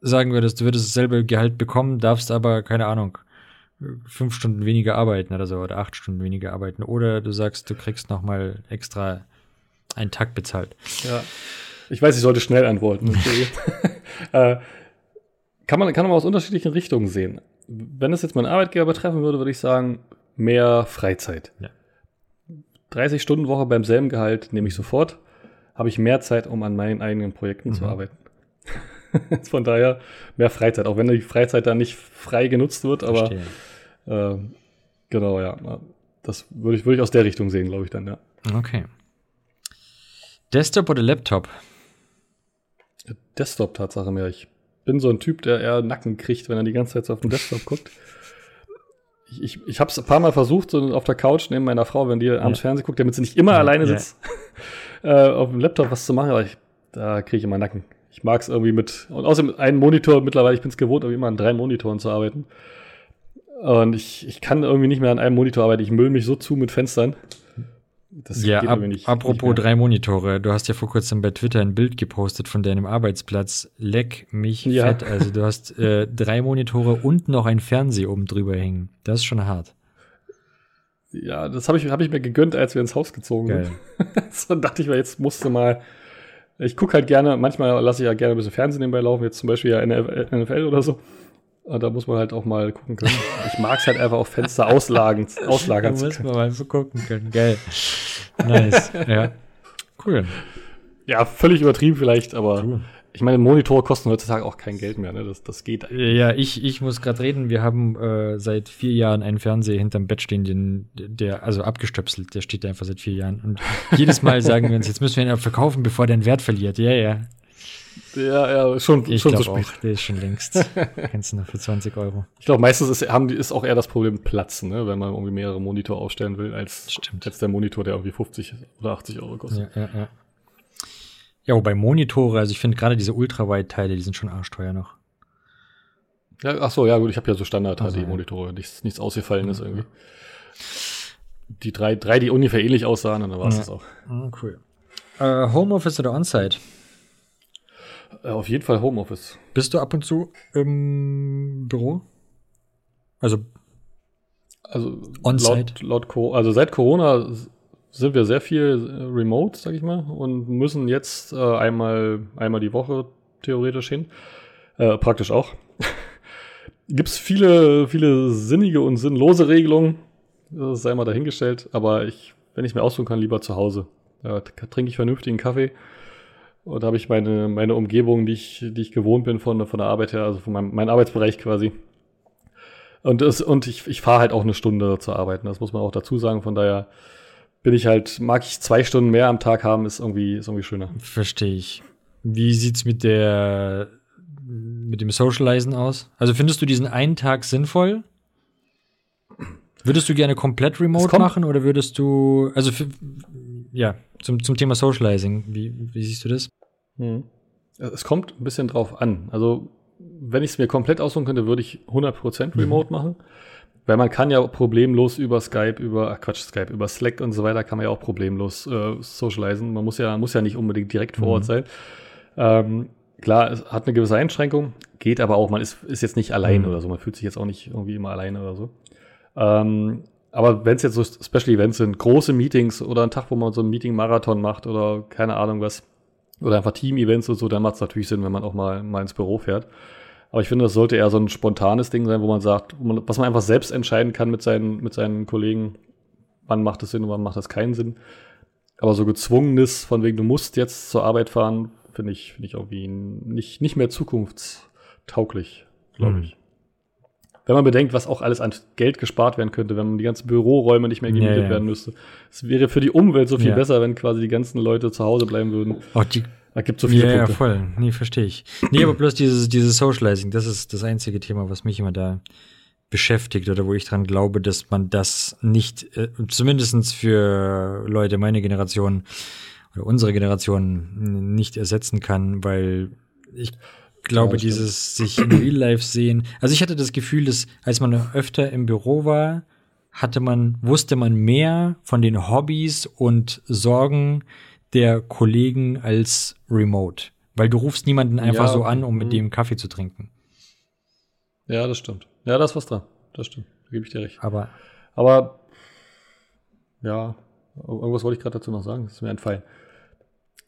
sagen würdest, du würdest dasselbe Gehalt bekommen, darfst aber, keine Ahnung, fünf Stunden weniger arbeiten oder so, oder acht Stunden weniger arbeiten. Oder du sagst, du kriegst noch mal extra einen Tag bezahlt. ja. Ich weiß, ich sollte schnell antworten. <laughs> <laughs> Äh, kann, man, kann man aus unterschiedlichen Richtungen sehen. Wenn es jetzt meinen Arbeitgeber betreffen würde, würde ich sagen, mehr Freizeit. Ja. 30 Stunden Woche beim selben Gehalt nehme ich sofort. Habe ich mehr Zeit, um an meinen eigenen Projekten zu Mhm. arbeiten. <laughs> Von daher mehr Freizeit, auch wenn die Freizeit dann nicht frei genutzt wird, aber äh, genau, ja. Das würde ich, würde ich aus der Richtung sehen, glaube ich dann, ja. Okay. Desktop oder Laptop? Desktop-Tatsache mehr. Ich bin so ein Typ, der eher Nacken kriegt, wenn er die ganze Zeit so auf den Desktop guckt. Ich, ich, ich habe es ein paar Mal versucht, so auf der Couch neben meiner Frau, wenn die abends Ja. Fernsehen guckt, damit sie nicht immer Ja, alleine ja. sitzt, <laughs> äh, auf dem Laptop was zu machen, aber ich, da kriege ich immer Nacken. Ich mag es irgendwie mit, und außerdem einen Monitor mittlerweile, ich bin es gewohnt, irgendwie immer an drei Monitoren zu arbeiten. Und ich, ich kann irgendwie nicht mehr an einem Monitor arbeiten. Ich müll mich so zu mit Fenstern. Das ja, geht ab, irgendwie nicht- apropos nicht drei Monitore. Du hast ja vor kurzem bei Twitter ein Bild gepostet von deinem Arbeitsplatz. Leck mich Ja. fett. Also du hast äh, drei Monitore und noch ein Fernseher oben drüber hängen. Das ist schon hart. Ja, das habe ich, hab ich mir gegönnt, als wir ins Haus gezogen Geil. sind. <laughs> so dachte ich mir, jetzt musste mal. Ich gucke halt gerne, manchmal lasse ich ja gerne ein bisschen Fernsehen nebenbei laufen, jetzt zum Beispiel ja NFL, oder so. Und da muss man halt auch mal gucken können. Ich mag es halt einfach auf Fenster auslagen, <laughs> auslagern zu können. man mal so gucken können. Geil. Nice. ja. Cool. Ja, völlig übertrieben vielleicht, aber Cool. Ich meine, Monitore kosten heutzutage auch kein Geld mehr, ne? Das, das geht. Ja, ich, ich muss gerade reden. Wir haben äh, seit vier Jahren einen Fernseher hinterm Bett stehen, den, der, also abgestöpselt, der steht da einfach seit vier Jahren. Und jedes Mal sagen wir uns, jetzt müssen wir ihn verkaufen, bevor der den Wert verliert. Ja, ja. Ja, ja, schon, Ich schon zu spät. auch, der ist schon längst. <laughs> Kennst du noch für 20 Euro. Ich glaube, meistens ist, haben ist auch eher das Problem Platz, ne? wenn man irgendwie mehrere Monitore aufstellen will, als, Stimmt. als der Monitor, der irgendwie 50 oder 80 Euro kostet. Ja, ja, ja. Ja, wobei Monitore, also ich finde gerade diese Ultrawide-Teile, die sind schon arschteuer noch. Ja, ach so, ja gut, ich habe ja so Also, Standard-HD-Monitore, nichts, nichts Ausgefallenes irgendwie. Die drei, drei, die ungefähr ähnlich aussahen, und dann war es Ja. das auch. Ah, cool. Äh, Homeoffice oder On-Site? Äh, auf jeden Fall Homeoffice. Bist du ab und zu im Büro? Also, Also On-Site. laut, laut also seit Corona sind wir sehr viel äh, remote, sag ich mal, und müssen jetzt äh, einmal, einmal die Woche theoretisch hin. Äh, praktisch auch. <laughs> Gibt es viele, viele sinnige und sinnlose Regelungen, das sei mal dahingestellt, aber ich, wenn ich mir aussuchen kann, lieber zu Hause. Da trinke ich vernünftigen Kaffee und habe ich meine, meine Umgebung, die ich, die ich gewohnt bin von, von der Arbeit her, also von meinem, meinem Arbeitsbereich quasi. Und, das, und ich, ich fahre halt auch eine Stunde zur Arbeit. Das muss man auch dazu sagen. Von daher bin ich halt, mag ich zwei Stunden mehr am Tag haben, ist irgendwie, ist irgendwie schöner. verstehe ich. Wie sieht's mit der, mit dem Socializen aus? Also findest du diesen einen Tag sinnvoll? Würdest du gerne komplett remote machen oder würdest du, also für, ja, zum, zum Thema Socializing, wie, wie siehst du das? Mhm. Es kommt ein bisschen drauf an. Also, wenn ich es mir komplett aussuchen könnte, würde ich 100% remote machen. Weil man kann ja problemlos über Skype, über, ach Quatsch, Skype, über Slack und so weiter, kann man ja auch problemlos äh, socialisen. Man muss ja, muss ja nicht unbedingt direkt vor Ort sein. Ähm, klar, es hat eine gewisse Einschränkung, geht aber auch, man ist, ist jetzt nicht allein Mhm. oder so, man fühlt sich jetzt auch nicht irgendwie immer alleine oder so. Ähm, aber wenn es jetzt so Special Events sind, große Meetings oder ein Tag, wo man so ein Meeting-Marathon macht oder keine Ahnung was, oder einfach Team-Events und so, dann macht es natürlich Sinn, wenn man auch mal, mal ins Büro fährt. Aber ich finde, das sollte eher so ein spontanes Ding sein, wo man sagt, wo man, was man einfach selbst entscheiden kann mit seinen, mit seinen Kollegen, wann macht es Sinn und wann macht das keinen Sinn. Aber so gezwungenes, von wegen, du musst jetzt zur Arbeit fahren, finde ich, finde ich irgendwie nicht, nicht mehr zukunftstauglich, glaube Mhm. ich. Wenn man bedenkt, was auch alles an Geld gespart werden könnte, wenn die ganzen Büroräume nicht mehr gemietet Ja, ja. werden müsste. Es wäre für die Umwelt so viel Ja. besser, wenn quasi die ganzen Leute zu Hause bleiben würden. Auch die, Da gibt so viele ja, ja, Punkte. voll. Nee, verstehe ich. Nee, aber bloß dieses, dieses Socializing, das ist das einzige Thema, was mich immer da beschäftigt oder wo ich dran glaube, dass man das nicht, äh, zumindestens für Leute meiner Generation oder unsere Generation nicht ersetzen kann, weil ich glaube, Ja, dieses sich in Real Life sehen. Also ich hatte das Gefühl, dass als man öfter im Büro war, hatte man, wusste man mehr von den Hobbys und Sorgen der Kollegen als remote. Weil du rufst niemanden einfach Ja, so an, um mit mhm. dem Kaffee zu trinken. Ja, das stimmt. Ja, da ist was dran. Das stimmt. Da gebe ich dir recht. Aber Aber ja, irgendwas wollte ich gerade dazu noch sagen. Das ist mir entfallen.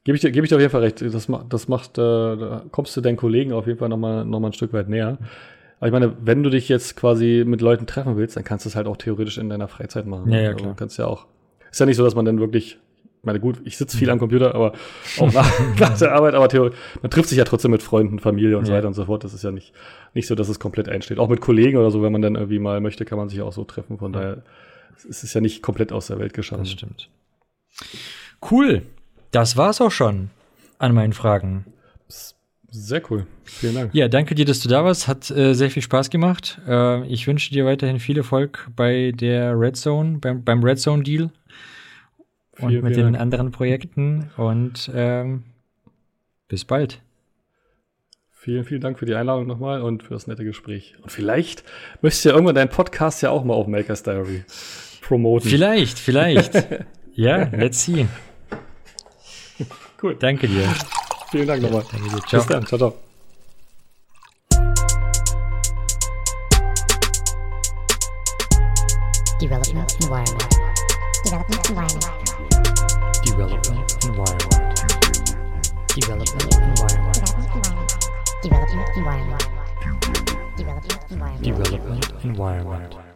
Gebe ich, dir- gebe ich dir auf jeden Fall recht. Das, das macht, äh, da kommst du deinen Kollegen auf jeden Fall nochmal noch mal ein Stück weit näher. Aber ich meine, wenn du dich jetzt quasi mit Leuten treffen willst, dann kannst du es halt auch theoretisch in deiner Freizeit machen. Ja, ja, Also klar. Du kannst ja auch. Ist ja nicht so, dass man dann wirklich, ich meine, gut, ich sitze viel am Computer, aber auch nach, <laughs> nach der Arbeit, aber theoretisch, man trifft sich ja trotzdem mit Freunden, Familie und so Ja. weiter und so fort. Das ist ja nicht, nicht so, dass es komplett einsteht. Auch mit Kollegen oder so, wenn man dann irgendwie mal möchte, kann man sich auch so treffen. Von daher, es ist ja nicht komplett aus der Welt geschaffen. das stimmt. Cool. Das war's auch schon an meinen Fragen. Sehr cool. Vielen Dank. Ja, danke dir, dass du da warst. Hat äh, sehr viel Spaß gemacht. Äh, ich wünsche dir weiterhin viel Erfolg bei der Red Zone, beim, beim Red Zone Deal und Vielen, mit vielen den Dank. anderen Projekten. Und ähm, bis bald. Vielen, vielen Dank für die Einladung nochmal und für das nette Gespräch. Und vielleicht möchtest du ja irgendwann deinen Podcast ja auch mal auf Makers Diary promoten. Vielleicht, vielleicht. <laughs> ja, let's see. Cool. Danke dir. Vielen Dank nochmal. Danke dir. Ciao. Bis dann. Ciao, ciao. Development environment. Development environment. Development and Wirewired. Irrelevant and Wirewired. Irrelevant and Wirewired. Irrelevant and Wirewired.